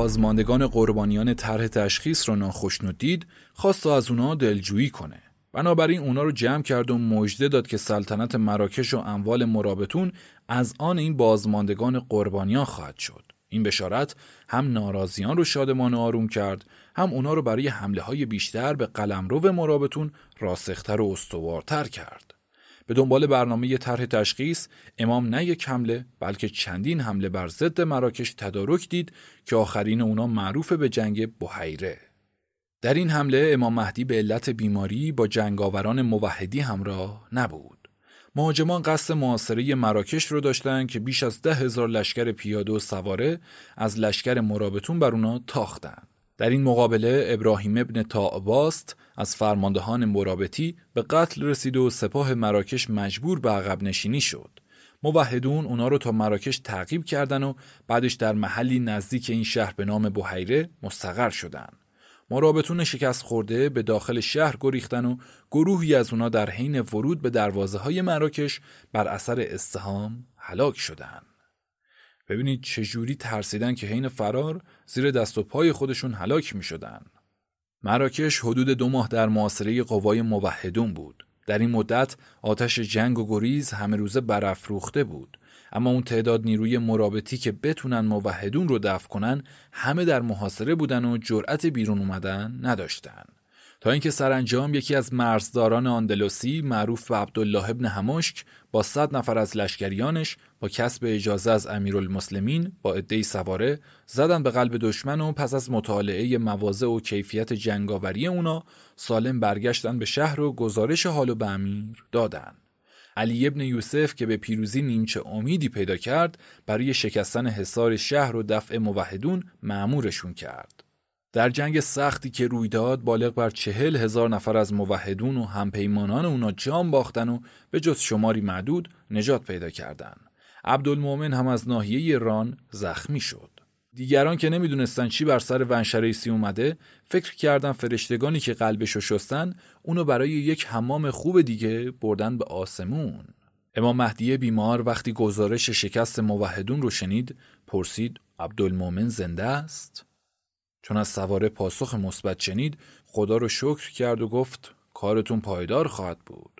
بازماندگان قربانیان طرح تشخیص را ناخشنود دید خواست از اونا دلجویی کنه بنابراین اونا رو جمع کرد و مژده داد که سلطنت مراکش و اموال مرابطون از آن این بازماندگان قربانیان خواهد شد. این بشارت هم ناراضیان رو شادمان و آروم کرد هم اونا رو برای حمله های بیشتر به قلمرو مرابطون راسختر و استوارتر کرد. به دنبال برنامه طرح تشخیص امام نه یک حمله بلکه چندین حمله بر ضد مراکش تدارک دید که آخرین اونا معروف به جنگ بحیره. در این حمله امام مهدی به علت بیماری با جنگاوران موحدی همراه نبود. مهاجمان قصد معاصره مراکش رو داشتند که بیش از ده هزار لشکر پیاده و سواره از لشکر مرابطون بر اونا تاختند. در این مقابله ابراهیم ابن تاعباست از فرماندهان مرابطی به قتل رسید و سپاه مراکش مجبور به عقب نشینی شد. موحدون اونا رو تا مراکش تعقیب کردن و بعدش در محلی نزدیک این شهر به نام بحیره مستقر شدند. مرابطون شکست خورده به داخل شهر گریختن و گروهی از اونا در حین ورود به دروازه های مراکش بر اثر استهام هلاک شدند. ببینید چجوری ترسیدن که حین فرار زیر دست و پای خودشون هلاک می شدن. مراکش حدود دو ماه در معاصره قوای موحدون بود. در این مدت آتش جنگ و گریز همه روزه برافروخته بود. اما اون تعداد نیروی مرابطی که بتونن موحدون رو دفع کنن همه در محاصره بودن و جرأت بیرون اومدن نداشتن. تا اینکه سرانجام یکی از مرزداران آندلوسی معروف به عبدالله ابن همشک با صد نفر از لشکریانش با کسب اجازه از امیرالمسلمین با عدهای سواره زدن به قلب دشمن و پس از مطالعه مواضع و کیفیت جنگاوری اونا سالم برگشتن به شهر و گزارش حالو به امیر دادن. علی ابن یوسف که به پیروزی نیمچه امیدی پیدا کرد برای شکستن حصار شهر و دفع موحدون معمورشون کرد. در جنگ سختی که روی داد بالغ بر چهل هزار نفر از موحدون و همپیمانان اونا جام باختن و به جز شماری معدود نجات پیدا کردند. عبدالمومن هم از ناحیه ایران زخمی شد. دیگران که نمی‌دونستن چی بر سر ونشریسی اومده فکر کردن فرشتگانی که قلبشو شستن اونو برای یک حمام خوب دیگه بردن به آسمون. امام مهدی بیمار وقتی گزارش شکست موحدون رو شنید پرسید عبدالمومن زنده است؟ چون از سواره پاسخ مثبت شنید خدا رو شکر کرد و گفت کارتون پایدار خواهد بود.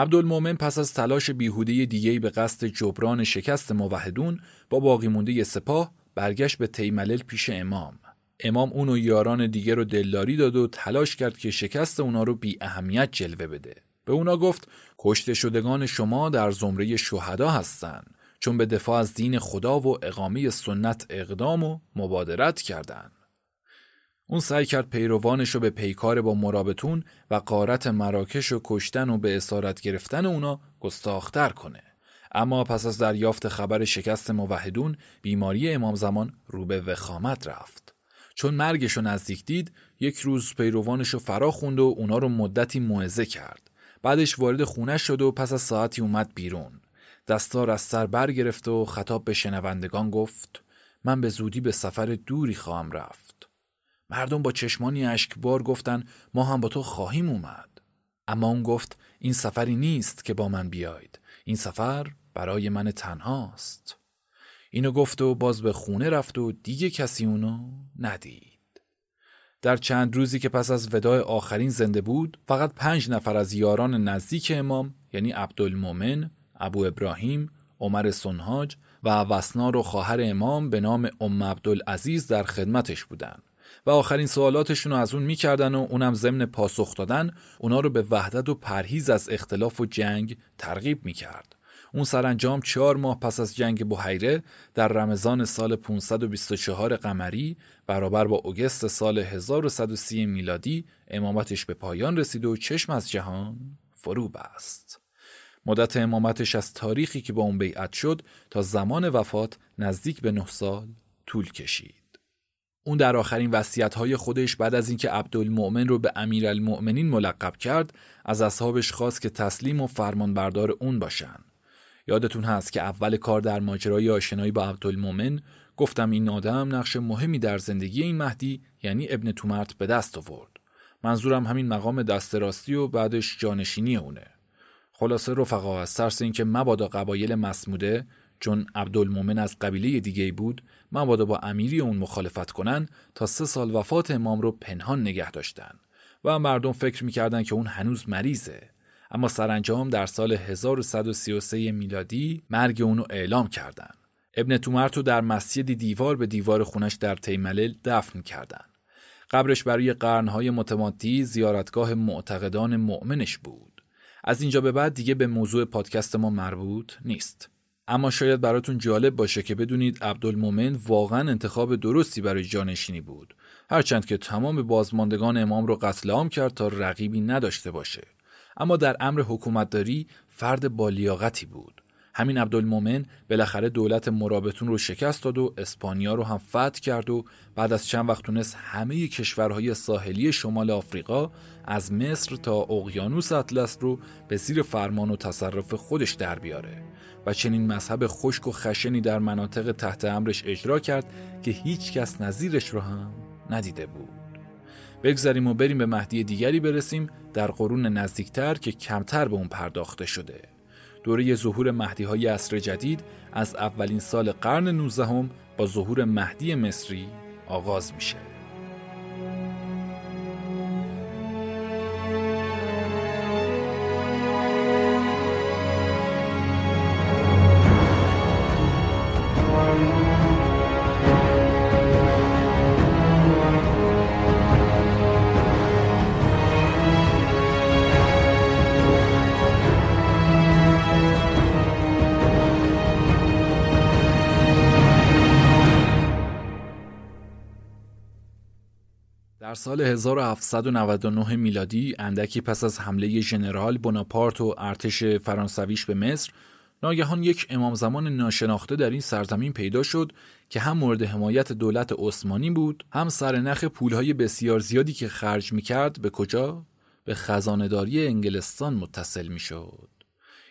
عبدالمومن پس از تلاش بیهوده دیگهی به قصد جبران شکست موحدون با باقی مونده سپاه برگشت به تیملل پیش امام. امام اون و یاران دیگه رو دلداری داد و تلاش کرد که شکست اونا رو بی اهمیت جلوه بده. به اونا گفت کشته شدگان شما در زمره شهدا هستند چون به دفاع از دین خدا و اقامه سنت اقدام و مبادرت کردند. اون سعی کرد پیروانش رو به پیکار با مرابطون و قارت مراکش و کشتن و به اسارت گرفتن اونا گستاختر کنه. اما پس از دریافت خبر شکست موحدون بیماری امام زمان رو به وخامت رفت. چون مرگش رو نزدیک دید یک روز پیروانش رو فرا خوند و اونا رو مدتی موعظه کرد. بعدش وارد خونه شد و پس از ساعتی اومد بیرون. دستار از سر برگرفت و خطاب به شنوندگان گفت من به زودی به سفر دوری خواهم رفت. مردم با چشمانی اشکبار گفتن ما هم با تو خواهیم اومد. اما اون گفت این سفری نیست که با من بیاید. این سفر برای من تنهاست. اینو گفت و باز به خونه رفت و دیگه کسی اونو ندید. در چند روزی که پس از ودای آخرین زنده بود فقط پنج نفر از یاران نزدیک امام یعنی عبدالمومن، ابو ابراهیم، عمر سنهاج و وسنار و خواهر امام به نام ام عبدالعزیز در خدمتش بودند. و آخرین سوالاتشون رو از اون می‌کردن و اونم ضمن پاسخ دادن اونا رو به وحدت و پرهیز از اختلاف و جنگ ترغیب می‌کرد. اون سرانجام چهار ماه پس از جنگ بحیره در رمضان سال 524 قمری برابر با اوگست سال 1130 میلادی امامتش به پایان رسید و چشم از جهان فرو بست. مدت امامتش از تاریخی که با اون بیعت شد تا زمان وفات نزدیک به نه سال طول کشید. اون در آخرین های خودش بعد از اینکه عبدالمؤمن رو به امیرالمؤمنین ملقب کرد از اصحابش خواست که تسلیم و فرمانبردار اون باشن. یادتون هست که اول کار در ماجرای آشنایی با عبدالمؤمن گفتم این آدم نقش مهمی در زندگی این مهدی یعنی ابن تومرت به دست آورد. منظورم همین مقام دست راستی و بعدش جانشینی اونه. خلاصه رفقا از ترس اینکه مبادا قبایل مسموده چون عبدالمومن از قبیله دیگه بود مبادا با امیری اون مخالفت کنن تا سه سال وفات امام رو پنهان نگه داشتن و مردم فکر می‌کردن که اون هنوز مریضه. اما سرانجام در سال 1133 میلادی مرگ اونو اعلام کردن. ابن تومرتو در مسجدی دیوار به دیوار خونش در تیملل دفن کردن. قبرش برای قرنهای متمادی زیارتگاه معتقدان مؤمنش بود. از اینجا به بعد دیگه به موضوع پادکست ما مربوط نیست. اما شاید براتون جالب باشه که بدونید عبدالمومن واقعا انتخاب درستی برای جانشینی بود. هرچند که تمام بازماندگان امام رو قتل عام کرد تا رقیبی نداشته باشه. اما در امر حکومتداری فرد بالیاقتی بود. همین عبدالمومن بالاخره دولت مرابطون رو شکست داد و اسپانیا رو هم فتح کرد و بعد از چند وقت تونست همه کشورهای ساحلی شمال آفریقا از مصر تا اقیانوس اطلس رو به زیر فرمان و تصرف خودش در بیاره و چنین مذهب خشک و خشنی در مناطق تحت امرش اجرا کرد که هیچ کس نظیرش رو هم ندیده بود. بگذاریم و بریم به مهدی دیگری برسیم در قرون نزدیکتر که کمتر به اون پرداخته شده. دوره ظهور مهدی های عصر جدید از اولین سال قرن 19 با ظهور مهدی مصری آغاز میشه. در سال 1799 میلادی اندکی پس از حمله ژنرال بوناپارت و ارتش فرانسویش به مصر ناگهان یک امام زمان ناشناخته در این سرزمین پیدا شد که هم مورد حمایت دولت عثمانی بود هم سرنخ پولهای بسیار زیادی که خرج می‌کرد به کجا؟ به خزانداری انگلستان متصل می‌شد.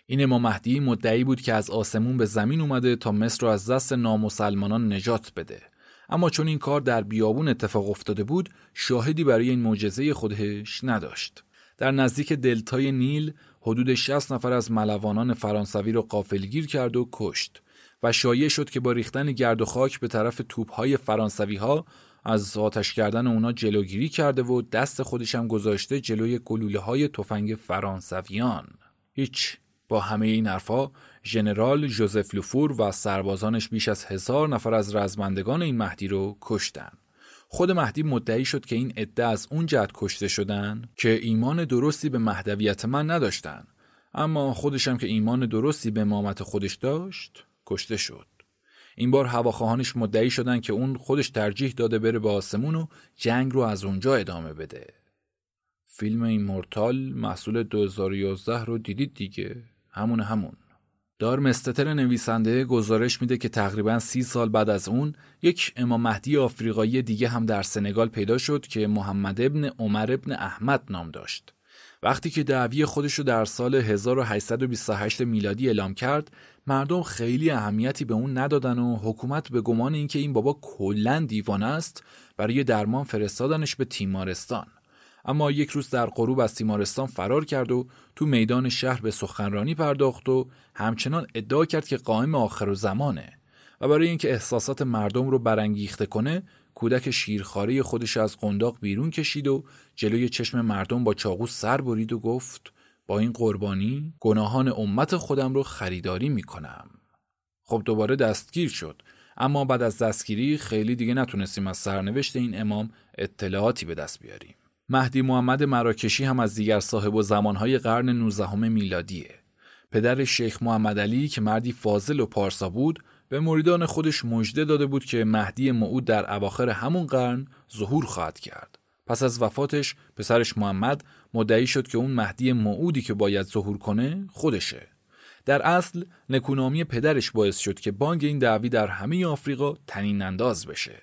این امام مهدی مدعی بود که از آسمون به زمین اومده تا مصر را از دست نامسلمانان نجات بده اما چون این کار در بیابون اتفاق افتاده بود شاهدی برای این معجزه خودش نداشت. در نزدیک دلتای نیل حدود 60 نفر از ملوانان فرانسوی را قافلگیر کرد و کشت و شایع شد که با ریختن گرد و خاک به طرف توپهای فرانسوی ها از آتش کردن اونا جلوگیری کرده و دست خودشم گذاشته جلوی گلوله های تفنگ فرانسویان. هیچ با همه این حرفا ژنرال جوزف لوفور و سربازانش بیش از هزار نفر از رزمندگان این مهدی رو کشتن. خود مهدی مدعی شد که این عده از اون جد کشته شدن که ایمان درستی به مهدویت من نداشتن. اما خودشم که ایمان درستی به امامت خودش داشت کشته شد. این بار هواخواهانش مدعی شدن که اون خودش ترجیح داده بره به آسمون و جنگ رو از اونجا ادامه بده. فیلم این مورتال محصول 2011 رو دیدید دیگه. همون همون. دار مستتر نویسنده گزارش میده که تقریبا سی سال بعد از اون یک امام مهدی آفریقایی دیگه هم در سنگال پیدا شد که محمد ابن عمر ابن احمد نام داشت. وقتی که دعوی خودش رو در سال 1828 میلادی اعلام کرد مردم خیلی اهمیتی به اون ندادن و حکومت به گمان اینکه این بابا کلا دیوانه است برای درمان فرستادنش به تیمارستان اما یک روز در غروب از تیمارستان فرار کرد و تو میدان شهر به سخنرانی پرداخت و همچنان ادعا کرد که قائم آخر و زمانه و برای اینکه احساسات مردم رو برانگیخته کنه کودک شیرخواره خودش از قنداق بیرون کشید و جلوی چشم مردم با چاقو سر برید و گفت با این قربانی گناهان امت خودم رو خریداری می‌کنم. خب دوباره دستگیر شد. اما بعد از دستگیری خیلی دیگه نتونستیم از سرنوشت این امام اطلاعاتی به دست بیاریم. مهدی محمد مراکشی هم از دیگر صاحب و زمانهای قرن 19 میلادیه. پدر شیخ محمد علی که مردی فاضل و پارسا بود به مریدان خودش مژده داده بود که مهدی معود در اواخر همون قرن ظهور خواهد کرد. پس از وفاتش پسرش محمد مدعی شد که اون مهدی معودی که باید ظهور کنه خودشه. در اصل نکونامی پدرش باعث شد که بانگ این دعوی در همه آفریقا تنین انداز بشه.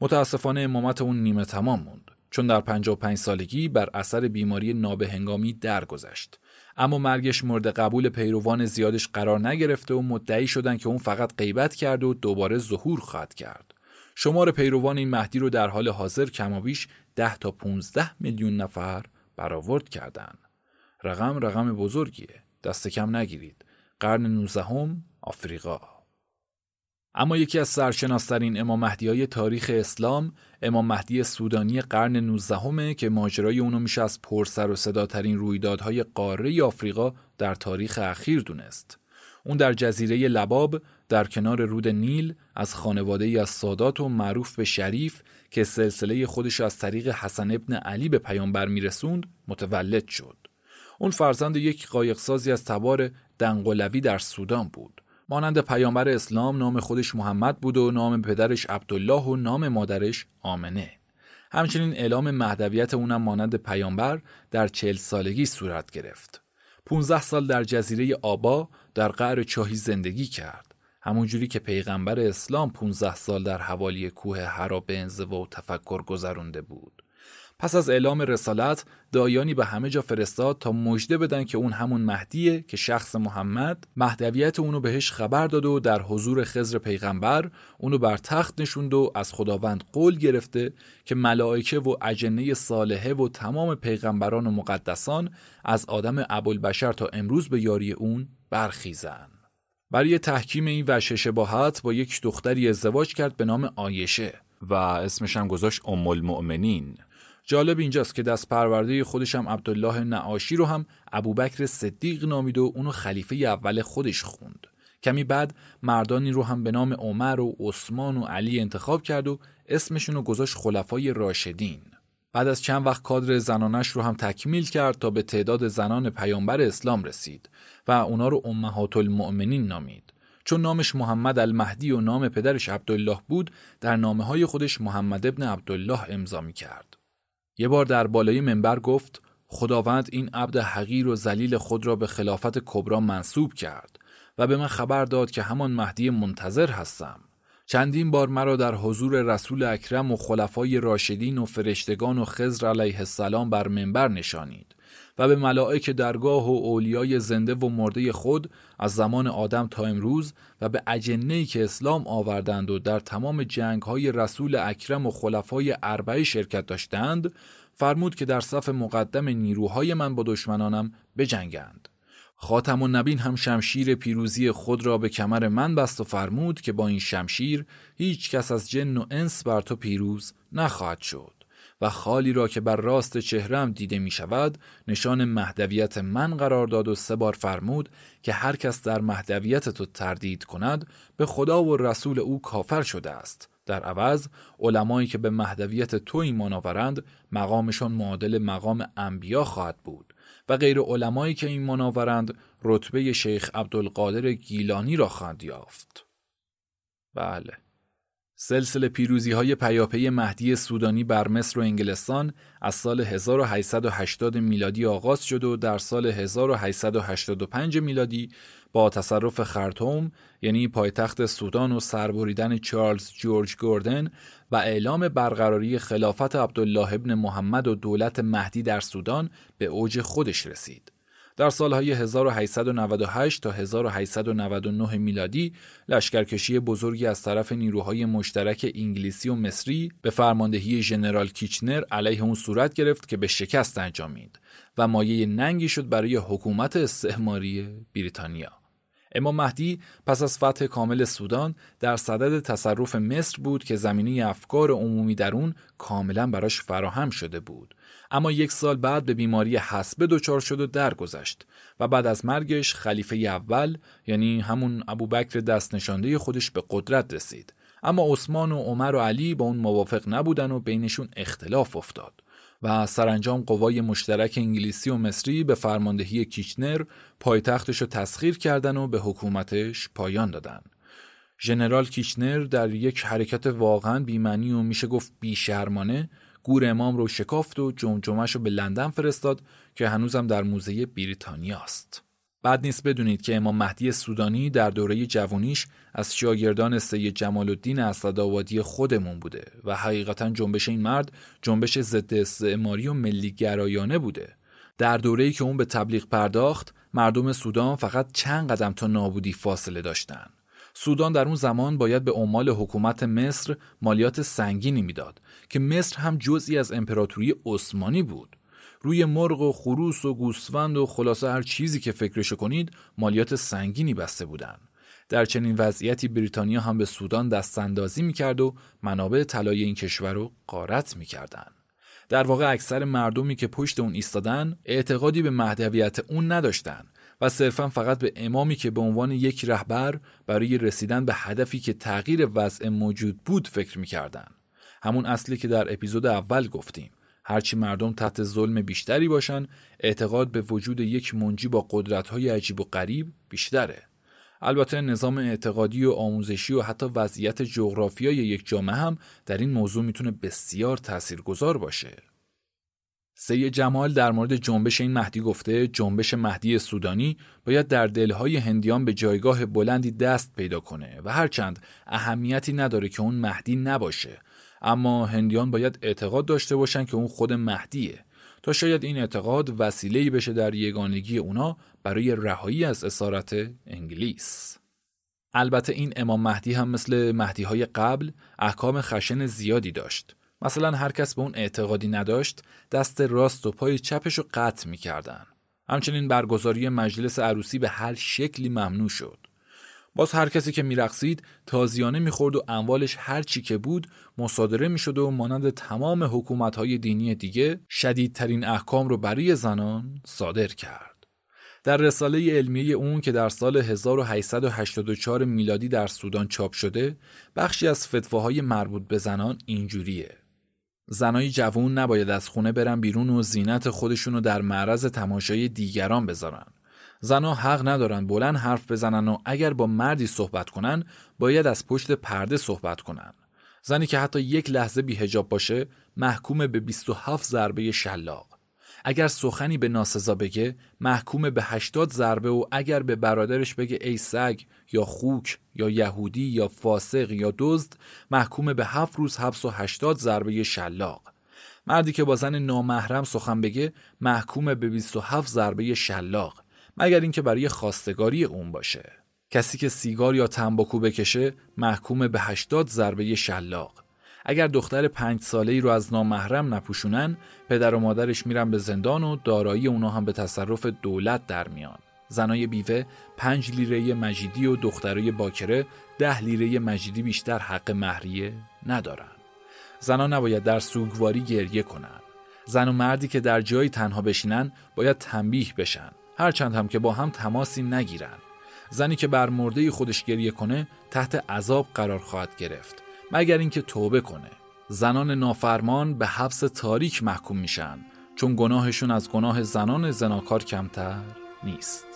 متاسفانه امامت اون نیمه تمام موند. چون در 55 سالگی بر اثر بیماری نابهنگامی درگذشت. اما مرگش مورد قبول پیروان زیادش قرار نگرفته و مدعی شدند که اون فقط غیبت کرد و دوباره ظهور خواهد کرد. شمار پیروان این مهدی رو در حال حاضر کمابیش 10 تا 15 میلیون نفر برآورد کردند. رقم رقم بزرگیه. دست کم نگیرید. قرن 19 آفریقا. اما یکی از سرشناسترین امام مهدی های تاریخ اسلام امام مهدی سودانی قرن 19 که ماجرای اونو میشه از پرسر و صداترین رویدادهای قاره آفریقا در تاریخ اخیر دونست. اون در جزیره لباب در کنار رود نیل از خانواده ای از سادات و معروف به شریف که سلسله خودش از طریق حسن ابن علی به پیامبر میرسوند متولد شد. اون فرزند یک قایقسازی از تبار دنقلوی در سودان بود. مانند پیامبر اسلام نام خودش محمد بود و نام پدرش عبدالله و نام مادرش آمنه. همچنین اعلام مهدویت اونم مانند پیامبر در چهل سالگی صورت گرفت. 15 سال در جزیره آبا در قعر چاهی زندگی کرد. همونجوری که پیغمبر اسلام 15 سال در حوالی کوه حرا به و تفکر گذرونده بود. پس از اعلام رسالت دایانی به همه جا فرستاد تا مژده بدن که اون همون مهدیه که شخص محمد مهدویت اونو بهش خبر داد و در حضور خزر پیغمبر اونو بر تخت نشوند و از خداوند قول گرفته که ملائکه و اجنه صالحه و تمام پیغمبران و مقدسان از آدم ابوالبشر تا امروز به یاری اون برخیزن. برای تحکیم این وجه شباهت با یک دختری ازدواج کرد به نام آیشه و اسمش هم گذاشت ام المؤمنین جالب اینجاست که دست پرورده خودش هم عبدالله نعاشی رو هم ابوبکر صدیق نامید و اونو خلیفه اول خودش خوند. کمی بعد مردانی رو هم به نام عمر و عثمان و علی انتخاب کرد و اسمشون رو گذاشت خلفای راشدین. بعد از چند وقت کادر زنانش رو هم تکمیل کرد تا به تعداد زنان پیامبر اسلام رسید و اونا رو امهات المؤمنین نامید. چون نامش محمد المهدی و نام پدرش عبدالله بود در نامه های خودش محمد ابن عبدالله امضا می کرد. یه بار در بالای منبر گفت خداوند این عبد حقیر و ذلیل خود را به خلافت کبرا منصوب کرد و به من خبر داد که همان مهدی منتظر هستم. چندین بار مرا در حضور رسول اکرم و خلفای راشدین و فرشتگان و خزر علیه السلام بر منبر نشانید و به ملائک درگاه و اولیای زنده و مرده خود از زمان آدم تا امروز و به اجنهی که اسلام آوردند و در تمام جنگ های رسول اکرم و خلفای اربعه شرکت داشتند فرمود که در صف مقدم نیروهای من با دشمنانم بجنگند. خاتم و نبین هم شمشیر پیروزی خود را به کمر من بست و فرمود که با این شمشیر هیچ کس از جن و انس بر تو پیروز نخواهد شد. و خالی را که بر راست چهرم دیده می شود نشان مهدویت من قرار داد و سه بار فرمود که هر کس در مهدویت تو تردید کند به خدا و رسول او کافر شده است. در عوض علمایی که به مهدویت تو ایمان آورند مقامشان معادل مقام انبیا خواهد بود و غیر علمایی که ایمان آورند رتبه شیخ عبدالقادر گیلانی را خواهند یافت. بله. سلسله پیروزی های پیاپی مهدی سودانی بر مصر و انگلستان از سال 1880 میلادی آغاز شد و در سال 1885 میلادی با تصرف خرطوم یعنی پایتخت سودان و سربریدن چارلز جورج گوردن و اعلام برقراری خلافت عبدالله ابن محمد و دولت مهدی در سودان به اوج خودش رسید. در سالهای 1898 تا 1899 میلادی لشکرکشی بزرگی از طرف نیروهای مشترک انگلیسی و مصری به فرماندهی ژنرال کیچنر علیه اون صورت گرفت که به شکست انجامید و مایه ننگی شد برای حکومت استعماری بریتانیا. امام مهدی پس از فتح کامل سودان در صدد تصرف مصر بود که زمینی افکار عمومی در اون کاملا براش فراهم شده بود اما یک سال بعد به بیماری حسبه دچار شد و درگذشت و بعد از مرگش خلیفه اول یعنی همون ابوبکر دست نشانده خودش به قدرت رسید اما عثمان و عمر و علی با اون موافق نبودن و بینشون اختلاف افتاد و سرانجام قوای مشترک انگلیسی و مصری به فرماندهی کیچنر پایتختش رو تسخیر کردن و به حکومتش پایان دادن. ژنرال کیچنر در یک حرکت واقعا بیمنی و میشه گفت بیشرمانه گور امام رو شکافت و جمجمش رو به لندن فرستاد که هنوزم در موزه بریتانیا است. بعد نیست بدونید که امام مهدی سودانی در دوره جوانیش از شاگردان سید جمال الدین اسدآبادی خودمون بوده و حقیقتا جنبش این مرد جنبش ضد استعماری و ملی گرایانه بوده. در دوره‌ای که اون به تبلیغ پرداخت، مردم سودان فقط چند قدم تا نابودی فاصله داشتن. سودان در اون زمان باید به عمال حکومت مصر مالیات سنگینی می‌داد که مصر هم جزئی از امپراتوری عثمانی بود. روی مرغ و خروس و گوسفند و خلاصه هر چیزی که فکرشو کنید مالیات سنگینی بسته بودن. در چنین وضعیتی بریتانیا هم به سودان دستاندازی می‌کرد و منابع طلای این کشور رو غارت می‌کردن. در واقع اکثر مردمی که پشت اون ایستادن اعتقادی به مهدویت اون نداشتن و صرفا فقط به امامی که به عنوان یک رهبر برای رسیدن به هدفی که تغییر وضع موجود بود فکر می‌کردن. همون اصلی که در اپیزود اول گفتیم. هرچی مردم تحت ظلم بیشتری باشن اعتقاد به وجود یک منجی با قدرت‌های عجیب و غریب بیشتره. البته نظام اعتقادی و آموزشی و حتی وضعیت جغرافیای یک جامعه هم در این موضوع می‌تونه بسیار تاثیرگذار باشه. سید جمال در مورد جنبش این مهدی گفته جنبش مهدی سودانی باید در دلهای هندیان به جایگاه بلندی دست پیدا کنه و هرچند اهمیتی نداره که اون مهدی نباشه اما هندیان باید اعتقاد داشته باشن که اون خود مهدیه تا شاید این اعتقاد وسیله‌ای بشه در یگانگی اونا برای رهایی از اسارت انگلیس. البته این امام مهدی هم مثل مهدی های قبل احکام خشن زیادی داشت. مثلا هر کس به اون اعتقادی نداشت دست راست و پای چپش رو قطع می‌کردن. همچنین برگزاری مجلس عروسی به هر شکلی ممنوع شد. باز هر کسی که میرقصید تازیانه می‌خورد و اموالش هر چی که بود مصادره می‌شد و مانند تمام حکومتهای دینی دیگه شدیدترین احکام رو برای زنان صادر کرد. در رساله علمیه اون که در سال 1884 میلادی در سودان چاپ شده بخشی از فتواهای مربوط به زنان اینجوریه زنای جوون نباید از خونه برن بیرون و زینت خودشونو در معرض تماشای دیگران بذارن زنها حق ندارن بلند حرف بزنن و اگر با مردی صحبت کنن باید از پشت پرده صحبت کنن. زنی که حتی یک لحظه بیهجاب باشه محکوم به 27 ضربه شلاق. اگر سخنی به ناسزا بگه محکوم به 80 ضربه و اگر به برادرش بگه ای سگ یا خوک یا یهودی یا فاسق یا دزد محکوم به 7 روز حبس و 80 ضربه شلاق. مردی که با زن نامحرم سخن بگه محکوم به 27 ضربه شلاق. مگر اینکه برای خواستگاری اون باشه. کسی که سیگار یا تنباکو بکشه محکوم به 80 ضربه شلاق. اگر دختر پنج ساله ای رو از نامحرم نپوشونن پدر و مادرش میرن به زندان و دارایی اونا هم به تصرف دولت در میان. زنای بیوه پنج لیره مجیدی و دخترای باکره ده لیره مجیدی بیشتر حق مهریه ندارن. زنان نباید در سوگواری گریه کنن. زن و مردی که در جایی تنها بشینن باید تنبیه بشن. هرچند هم که با هم تماسی نگیرن زنی که بر مرده خودش گریه کنه تحت عذاب قرار خواهد گرفت. مگر اینکه توبه کنه. زنان نافرمان به حبس تاریک محکوم میشن. چون گناهشون از گناه زنان زناکار کمتر نیست.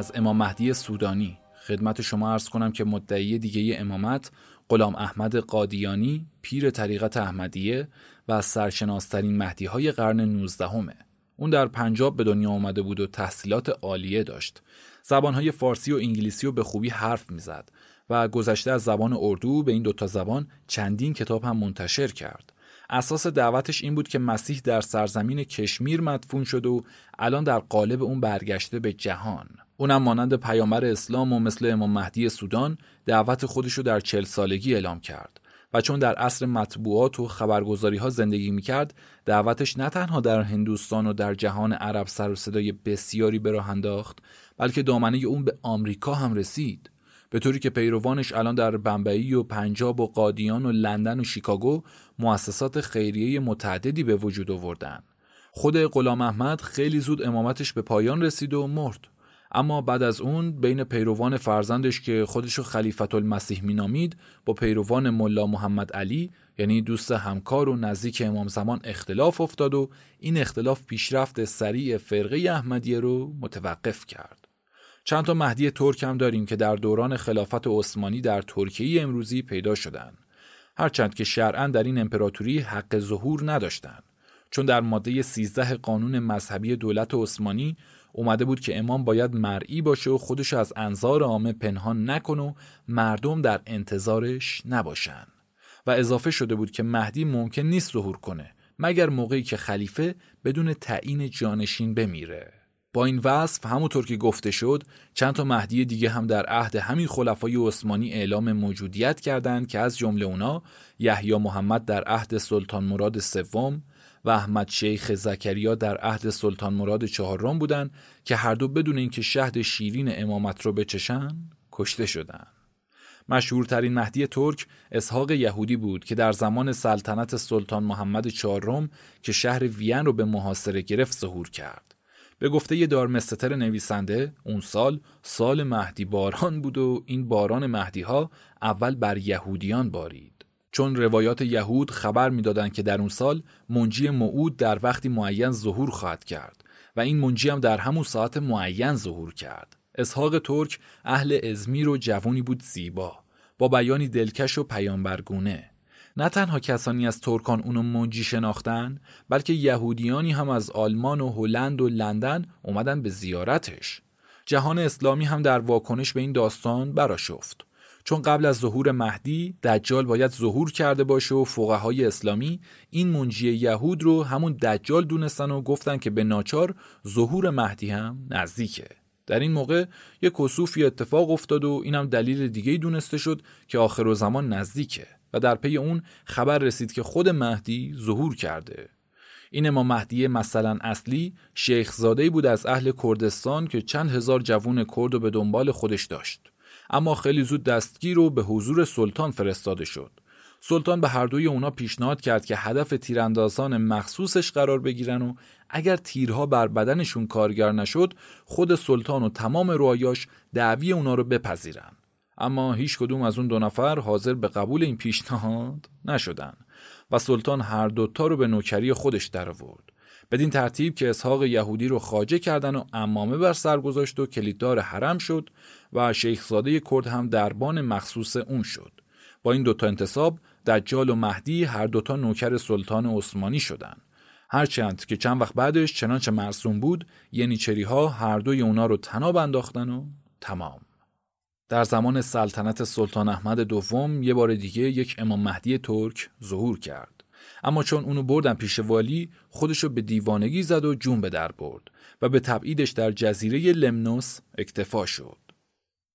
از امام مهدی سودانی خدمت شما عرض کنم که مدعی دیگه امامت غلام احمد قادیانی پیر طریقت احمدیه و از سرشناسترین مهدی های قرن 19 همه. اون در پنجاب به دنیا آمده بود و تحصیلات عالیه داشت. زبانهای فارسی و انگلیسی رو به خوبی حرف می‌زد و گذشته از زبان اردو به این دوتا زبان چندین کتاب هم منتشر کرد. اساس دعوتش این بود که مسیح در سرزمین کشمیر مدفون شد و الان در قالب اون برگشته به جهان. اونم مانند پیامبر اسلام و مثل امام مهدی سودان دعوت خودش رو در چل سالگی اعلام کرد و چون در عصر مطبوعات و خبرگزاری ها زندگی می‌کرد دعوتش نه تنها در هندوستان و در جهان عرب سر و صدای بسیاری به راه انداخت بلکه دامنه اون به آمریکا هم رسید. به طوری که پیروانش الان در بمبئی و پنجاب و قادیان و لندن و شیکاگو مؤسسات خیریه متعددی به وجود آوردن. خود غلام احمد خیلی زود امامتش به پایان رسید و مرد. اما بعد از اون بین پیروان فرزندش که خودشو خلیفت المسیح مینامید با پیروان ملا محمد علی یعنی دوست همکار و نزدیک امام زمان اختلاف افتاد و این اختلاف پیشرفت سریع فرقه احمدیه رو متوقف کرد. چند تا مهدی ترک هم داریم که در دوران خلافت عثمانی در ترکیه امروزی پیدا شدن. هرچند که شرعا در این امپراتوری حق ظهور نداشتند. چون در ماده 13 قانون مذهبی دولت عثمانی اومده بود که امام باید مرئی باشه و خودش از انظار عامه پنهان نکنه و مردم در انتظارش نباشن. و اضافه شده بود که مهدی ممکن نیست ظهور کنه مگر موقعی که خلیفه بدون تعیین جانشین بمیره. با این وصف همونطور که گفته شد چند تا مهدی دیگه هم در عهد همین خلفای عثمانی اعلام موجودیت کردند که از جمله اونا یحیی محمد در عهد سلطان مراد سوم و احمد شیخ زکریا در عهد سلطان مراد چهارم بودند که هر دو بدون اینکه شهد شیرین امامت رو بچشن کشته شدند. مشهورترین مهدی ترک اسحاق یهودی بود که در زمان سلطنت سلطان محمد چهارم که شهر وین رو به محاصره گرفت ظهور کرد. به گفته یه دارمستتر نویسنده اون سال سال مهدی باران بود و این باران مهدی ها اول بر یهودیان بارید. چون روایات یهود خبر می‌دادند که در اون سال منجی موعود در وقتی معین ظهور خواهد کرد و این منجی هم در همون ساعت معین ظهور کرد. اسحاق ترک اهل ازمیر و جوانی بود زیبا با بیانی دلکش و پیامبرگونه. نه تنها کسانی از ترکان اونو منجی شناختن بلکه یهودیانی هم از آلمان و هلند و لندن اومدن به زیارتش. جهان اسلامی هم در واکنش به این داستان براشفت. چون قبل از ظهور مهدی دجال باید ظهور کرده باشه و فقهای اسلامی این منجی یهود رو همون دجال دونستن و گفتن که به ناچار ظهور مهدی هم نزدیکه. در این موقع یک کسوفی اتفاق افتاد و اینم دلیل دیگه دونسته شد که آخر و زمان نزدیکه و در پی اون خبر رسید که خود مهدی ظهور کرده. این امام مهدی مثلا اصلی شیخ زاده بود از اهل کردستان که چند هزار جوون کرد و به دنبال خودش داشت. اما خیلی زود دستگیر و به حضور سلطان فرستاده شد. سلطان به هر دوی اونا پیشنهاد کرد که هدف تیراندازان مخصوصش قرار بگیرن و اگر تیرها بر بدنشون کارگر نشد خود سلطان و تمام روایاش دعوی اونا رو بپذیرن. اما هیچ کدوم از اون دو نفر حاضر به قبول این پیشنهاد نشدن و سلطان هر دوتا رو به نوکری خودش درآورد. بدین ترتیب که اسحاق یهودی رو خاجه کردن و امامه بر سر گذاشت و کلیددار حرم شد و شیخزاده کرد هم دربان مخصوص اون شد. با این دوتا انتصاب دجال و مهدی هر دوتا نوکر سلطان عثمانی شدند هرچند که چند وقت بعدش چنانچه مرسوم بود ینیچری ها هر دوی اونا رو تناب انداختن و تمام. در زمان سلطنت سلطان احمد دوم یه بار دیگه یک امام مهدی ترک ظهور کرد. اما چون اونو بردن پیش والی خودشو به دیوانگی زد و جون به در برد و به تبعیدش در جزیره لمنوس اکتفا شد.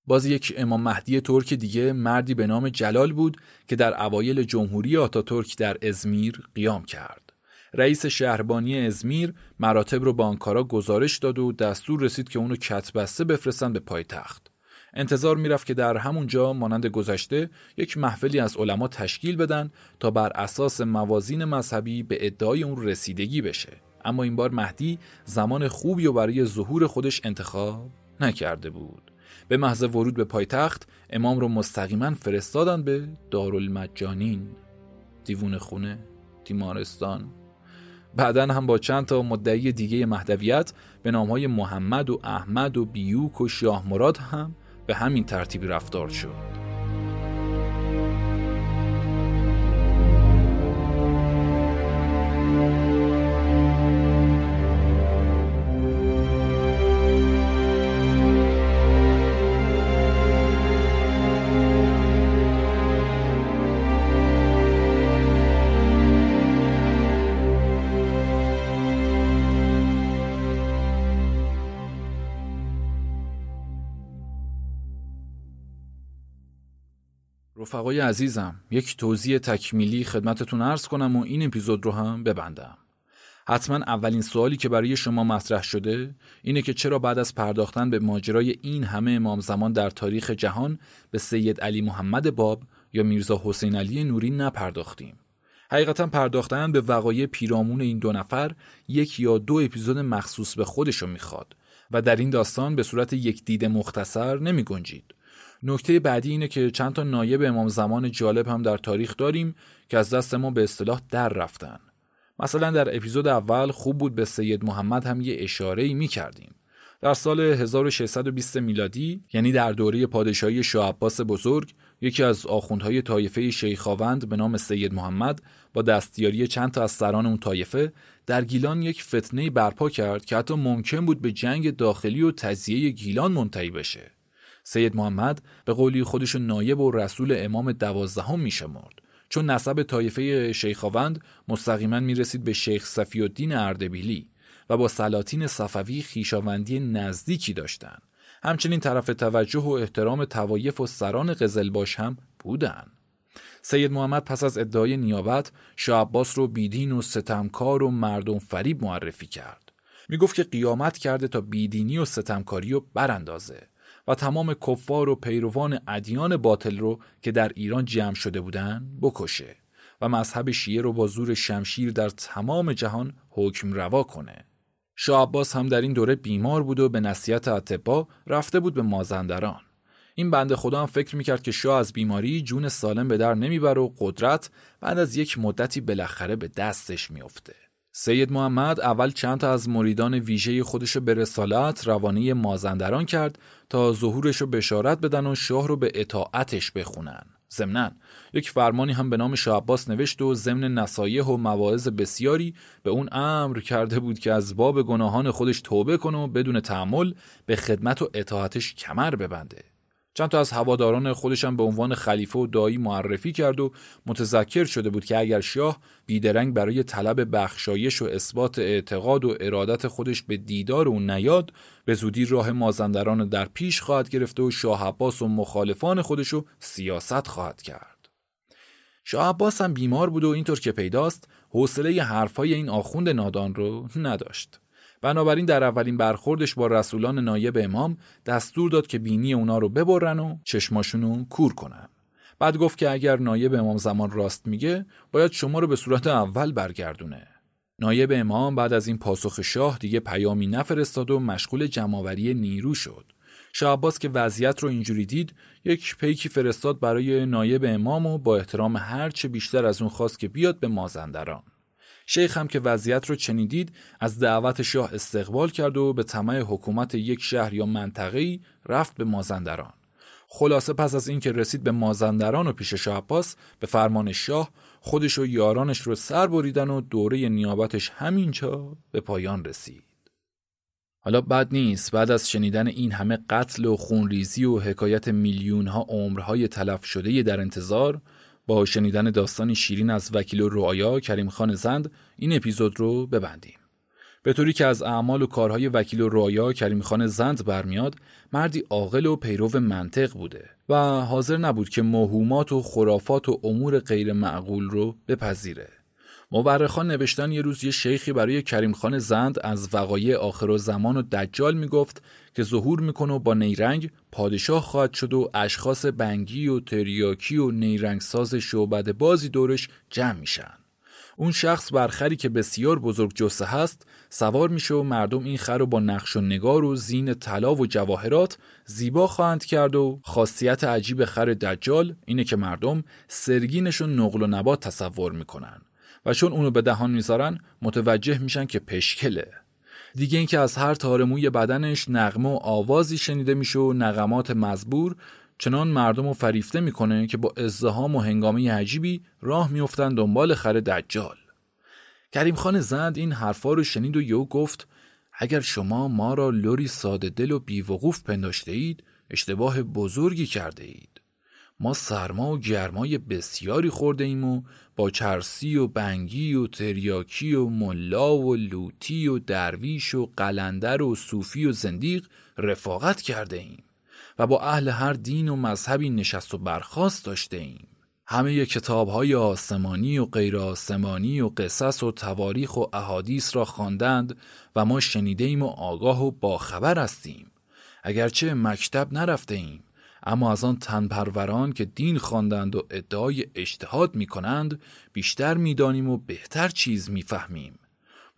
باز یک امام مهدی ترک دیگه مردی به نام جلال بود که در اوایل جمهوری آتاتورک در ازمیر قیام کرد رئیس شهربانی ازمیر مراتب رو با آنکارا گزارش داد و دستور رسید که اونو کتبسته بفرستن به پایتخت. انتظار می‌رفت که در همونجا مانند گذشته یک محفلی از علما تشکیل بدن تا بر اساس موازین مذهبی به ادعای اون رسیدگی بشه. اما این بار مهدی زمان خوبی و برای ظهور خودش انتخاب نکرده بود. به محض ورود به پایتخت امام رو مستقیما فرستادن به دارالمجانین. دیوون خونه تیمارستان. بعدا هم با چند تا مدعی دیگه مهدویت به نامهای محمد و احمد و بیوک و شاه مراد هم به همین ترتیب رفتار شد. رفقای عزیزم یک توضیح تکمیلی خدمتتون عرض کنم و این اپیزود رو هم ببندم حتما اولین سوالی که برای شما مطرح شده اینه که چرا بعد از پرداختن به ماجرای این همه امام زمان در تاریخ جهان به سید علی محمد باب یا میرزا حسین علی نوری نپرداختیم حقیقتا پرداختن به وقایع پیرامون این دو نفر یک یا دو اپیزود مخصوص به خودشو می‌خواد و در این داستان به صورت یک دید مختصر نمی گنجید. نکته بعدی اینه که چند تا نایب امام زمان جالب هم در تاریخ داریم که از دست ما به اصطلاح در رفتن. مثلا در اپیزود اول خوب بود به سید محمد هم یه اشاره ای می کردیم. در سال 1620 میلادی یعنی در دوره پادشاهی شاه بزرگ یکی از آخوندهای طایفه شیخاوند به نام سید محمد با دستیاری چند تا از سران اون طایفه در گیلان یک فتنه برپا کرد که حتی ممکن بود به جنگ داخلی و تزیه گیلان منتهی بشه. سید محمد به قولی خودش نایب و رسول امام دوازدهم میشمرد چون نسب طایفه شیخاوند مستقیما می‌رسید به شیخ صفی الدین اردبیلی و با سلاطین صفوی خیشاوندی نزدیکی داشتند. همچنین طرف توجه و احترام توایف و سران قزلباش هم بودند. سید محمد پس از ادعای نیابت شاه عباس رو بیدین و ستمکار و مردم فریب معرفی کرد. می گفت که قیامت کرده تا بیدینی و ستمکاری رو براندازه و تمام کفار و پیروان ادیان باطل رو که در ایران جمع شده بودن بکشه و مذهب شیعه رو با زور شمشیر در تمام جهان حکم روا کنه. شاه عباس هم در این دوره بیمار بود و به نصیحت اتبا رفته بود به مازندران. این بنده خدا هم فکر می‌کرد که شاه از بیماری جون سالم به در نمی‌بره و قدرت بعد از یک مدتی بالاخره به دستش میافته. سید محمد اول چند تا از مریدان ویژه خودش به رسالت روانه مازندران کرد تا ظهورش رو بشارت بدن و شاه رو به اطاعتش بخونن. ضمنا یک فرمانی هم به نام شاه عباس نوشت و ضمن نصایح و مواعظ بسیاری به اون امر کرده بود که از باب گناهان خودش توبه کنه و بدون تحمل به خدمت و اطاعتش کمر ببنده. چند تا از هواداران خودشم به عنوان خلیفه و دایی معرفی کرد و متذکر شده بود که اگر شاه بیدرنگ برای طلب بخشایش و اثبات اعتقاد و ارادت خودش به دیدار او نیاد به زودی راه مازندران در پیش خواهد گرفته و شاه عباس و مخالفان خودش رو سیاست خواهد کرد. شاه عباس هم بیمار بود و اینطور که پیداست حوصله حرفای این آخوند نادان رو نداشت. بنابراین در اولین برخوردش با رسولان نایب امام دستور داد که بینی اونا رو ببرن و چشماشونو کور کنن. بعد گفت که اگر نایب امام زمان راست میگه باید شما رو به صورت اول برگردونه. نایب امام بعد از این پاسخ شاه دیگه پیامی نفرستاد و مشغول جمعآوری نیرو شد. شاه عباس که وضعیت رو اینجوری دید یک پیکی فرستاد برای نایب امام و با احترام هرچه بیشتر از اون خواست که بیاد به مازندران. شیخ هم که وضعیت رو چنیدید از دعوت شاه استقبال کرد و به طمع حکومت یک شهر یا منطقه‌ای رفت به مازندران. خلاصه پس از اینکه رسید به مازندران و پیش شاه عباس به فرمان شاه خودش و یارانش رو سر بریدن و دوره نیابتش همینجا به پایان رسید. حالا بد نیست بعد از شنیدن این همه قتل و خونریزی و حکایت میلیون ها عمرهای تلف شده در انتظار با شنیدن داستانی شیرین از وکیل و رعایا کریم خان زند این اپیزود رو ببندیم. به طوری که از اعمال و کارهای وکیل و رعایا کریم خان زند برمیاد مردی عاقل و پیرو منطق بوده و حاضر نبود که موهومات و خرافات و امور غیر معقول رو بپذیره. مورخان نوشتن یه روز یه شیخی برای کریم خان زند از وقایع آخر و زمان و دجال می‌گفت که ظهور می‌کنه و با نیرنگ پادشاه خواهد شد و اشخاص بنگی و تریاکی و نیرنگ ساز شعبد بازی دورش جمع میشن. اون شخص برخری که بسیار بزرگ جسه هست سوار میشه و مردم این خر رو با نقش و نگار و زین طلا و جواهرات زیبا خواهند کرد و خاصیت عجیب خر دجال اینه که مردم سرگینش و نقل و نبات تصور می‌کنن و چون اونو به دهان می‌ذارن متوجه میشن که پشکله دیگه اینکه از هر تارموی بدنش نغمه و آوازی شنیده میشه و نغمات مزبور چنان مردم رو فریفته می‌کنه که با ازدهام و هنگامه عجیبی راه میفتن دنبال خر دجال. کریم خان زند این حرفا رو شنید و یو گفت اگر شما ما را لوری ساده دل و بیوقوف پنداشته اید اشتباه بزرگی کرده اید ما سرما و گرمای بسیاری خورده ایم و با چرسی و بنگی و تریاکی و ملا و لوتی و درویش و قلندر و صوفی و زندیق رفاقت کرده ایم و با اهل هر دین و مذهبی نشست و برخواست داشته ایم. همه کتاب های آسمانی و غیر آسمانی و قصص و تواریخ و احادیث را خواندند و ما شنیده ایم و آگاه و باخبر هستیم. اگرچه مکتب نرفته ایم اما از آن تنپروران که دین خواندند و ادعای اجتهاد می کنند بیشتر می‌دانیم و بهتر چیز می‌فهمیم.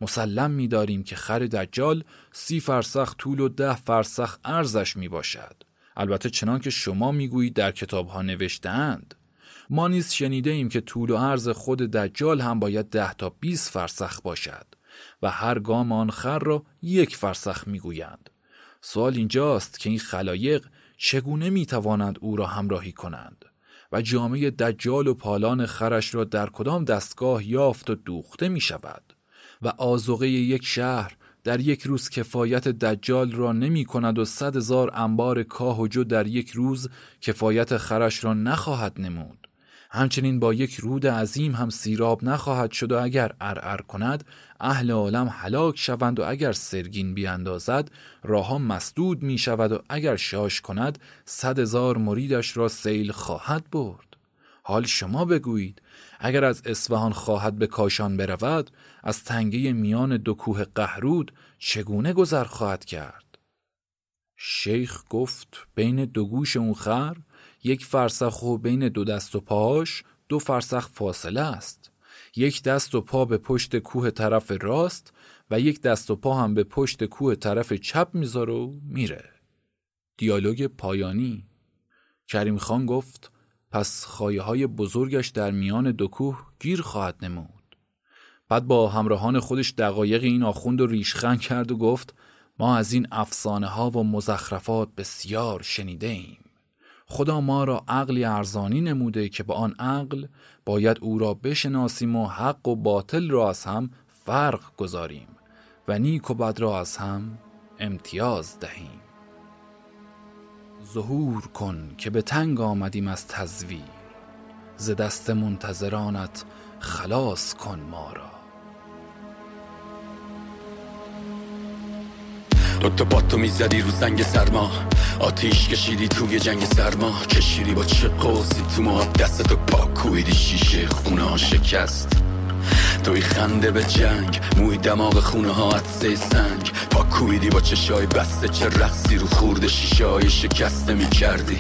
مسلم میداریم که خر دجال سی فرسخ طول و ده فرسخ ارزش می باشد. البته چنان که شما می‌گویید در کتاب ها نوشتهاند. ما نیز شنیده ایم که طول و عرض خود دجال هم باید ده تا 20 فرسخ باشد و هر گام آن خر را یک فرسخ می‌گویند. سوال اینجاست که این خلایق چگونه می توانند او را همراهی کنند و جامعه دجال و پالان خرش را در کدام دستگاه یافت و دوخته می شود و آزوغه یک شهر در یک روز کفایت دجال را نمی کند و صد هزار انبار کاه و جو در یک روز کفایت خرش را نخواهد نمود. همچنین با یک رود عظیم هم سیراب نخواهد شد و اگر ارعر کند اهل عالم هلاک شوند و اگر سرگین بیاندازد راهها مسدود می شود و اگر شاش کند صد هزار مریدش را سیل خواهد برد. حال شما بگویید اگر از اصفهان خواهد به کاشان برود از تنگه میان دو کوه قهرود چگونه گذر خواهد کرد؟ شیخ گفت بین دو گوش اون خر؟ یک فرسخ و بین دو دست و پاش دو فرسخ فاصله است. یک دست و پا به پشت کوه طرف راست و یک دست و پا هم به پشت کوه طرف چپ می‌ذاره و میره. دیالوگ پایانی. کریم خان گفت پس خایه های بزرگش در میان دو کوه گیر خواهد نمود. بعد با همراهان خودش دقایق این آخوند و ریشخن کرد و گفت ما از این افسانه ها و مزخرفات بسیار شنیده ایم. خدا ما را عقلی ارزانی نموده که با آن عقل باید او را بشناسیم و حق و باطل را از هم فرق گذاریم و نیک و بد را از هم امتیاز دهیم. ظهور کن که به تنگ آمدیم از تزویر ز دست منتظرانت خلاص کن ما را. دوتا پاتو می‌زدی رو زنگ سرما. آتیش کشیدی توی جنگ سرما. کشیدی با چه قوسی تو ما دستتو پاکویدی شیشه خونه شکست. توی خنده به جنگ موی دماغ خونه ها عدسه سنگ. پاکویدی با چشای بسته چه رقصی رو خورده شیشه های شکسته می‌کردی.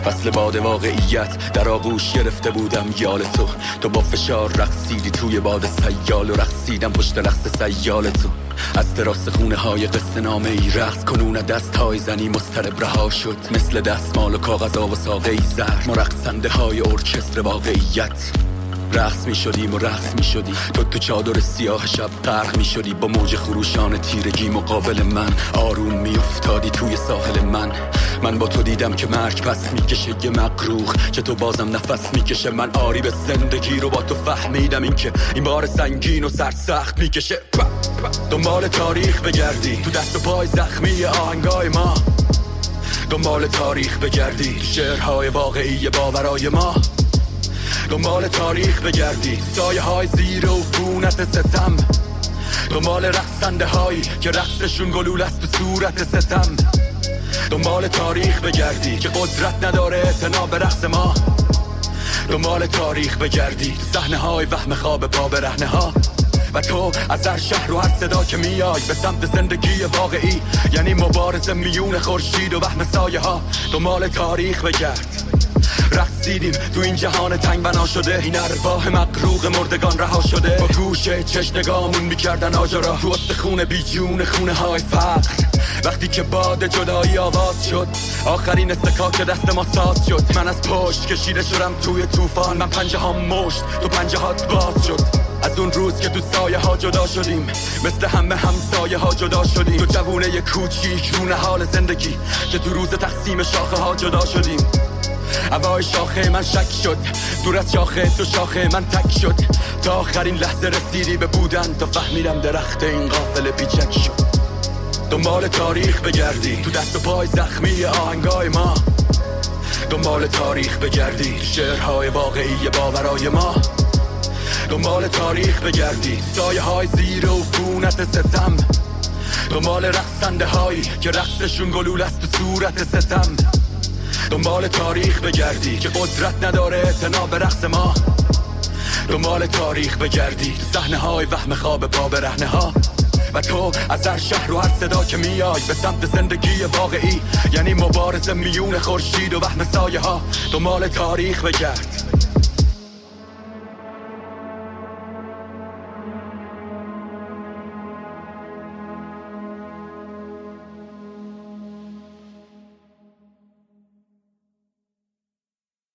فصل باد واقعیت در آغوش گرفته بودم یال تو. تو با فشار رقصیدی توی باد سیال و رقصیدم پشت رقص سیال تو. از تراس خونه های قصه نامه ای رقص کنون دست های زنی مسترب رها شد. مثل دستمال و کاغذ و ساقه ای زهر. ما رقصنده های ارکستر واقعیت. رقص می شدیم و رقص می شدی. تو تو چادر سیاه شب غرق می شدی. با موج خروشان تیرگی مقابل من آروم می افتادی توی ساحل من. من با تو دیدم که مرگ پس می‌کشه یه مقروخ که تو بازم نفس می‌کشه من آری به زندگی رو با تو فهمیدم. این که این بار سنگین و سرسخت می‌کشه دنبال تاریخ بگردی. تو دست و پای زخمی آهنگای ما. دنبال تاریخ بگردی. شعرهای واقعی باورای ما. دنبال تاریخ بگردی. سایه های زیر و فونت ستم. دنبال رقصنده هایی که رقصشون گلول است تو صورت ستم. دنبال تاریخ بگردی که قدرت نداره اعتنا به رقص ما. دنبال تاریخ بگردی صحنه های وهم خواب پا برهنه ها و تو از هر شهر و هر صدا که میای به سمت زندگی واقعی یعنی مبارزه میون خورشید و وهم سایه ها دنبال تاریخ بگرد. رقصیدیم تو این جهان تنگ بنا شده. این ارواح مقروق مردگان رها شده. با گوشه چش نگامون می‌کردن آجارا تو خونه بی جون خونه های فقر. وقتی که باد جدایی آواز شد آخرین استکاک دست ما ساز شد. من از پشت کشیده شدم توی طوفان. من پنجه ها مشت تو پنجه هات باز شد. از اون روز که تو سایه ها جدا شدیم. مثل همه همسایه ها جدا شدیم. تو جوونه کوچیک رونه حال زندگی. که تو روز تقسیم شاخه ها جدا شدیم. هوای شاخه من شک شد. دور از شاخه تو شاخه من تک شد. تا آخرین لحظه رسیدی به بودن تا فهمیدم درخت این قافل پیچک شد. دنبال تاریخ بگردی. تو دست و پای زخمی آهنگای ما. دنبال تاریخ بگردی. شعرهای واقعی باورای ما. دنبال تاریخ بگردی. سایه های زیر و فونت ستم. دنبال رقصنده هایی که رقصشون گلول است تو صورت ستم. دنبال تاریخ بگردی که قدرت نداره اعتنا به رقص ما. دنبال تاریخ بگردی صحنه های وهم خواب پا برهنه ها و تو از هر شهر و هر صدا که میای به سمت زندگی واقعی یعنی مبارزه میون خورشید و وهم سایه ها دنبال تاریخ بگرد.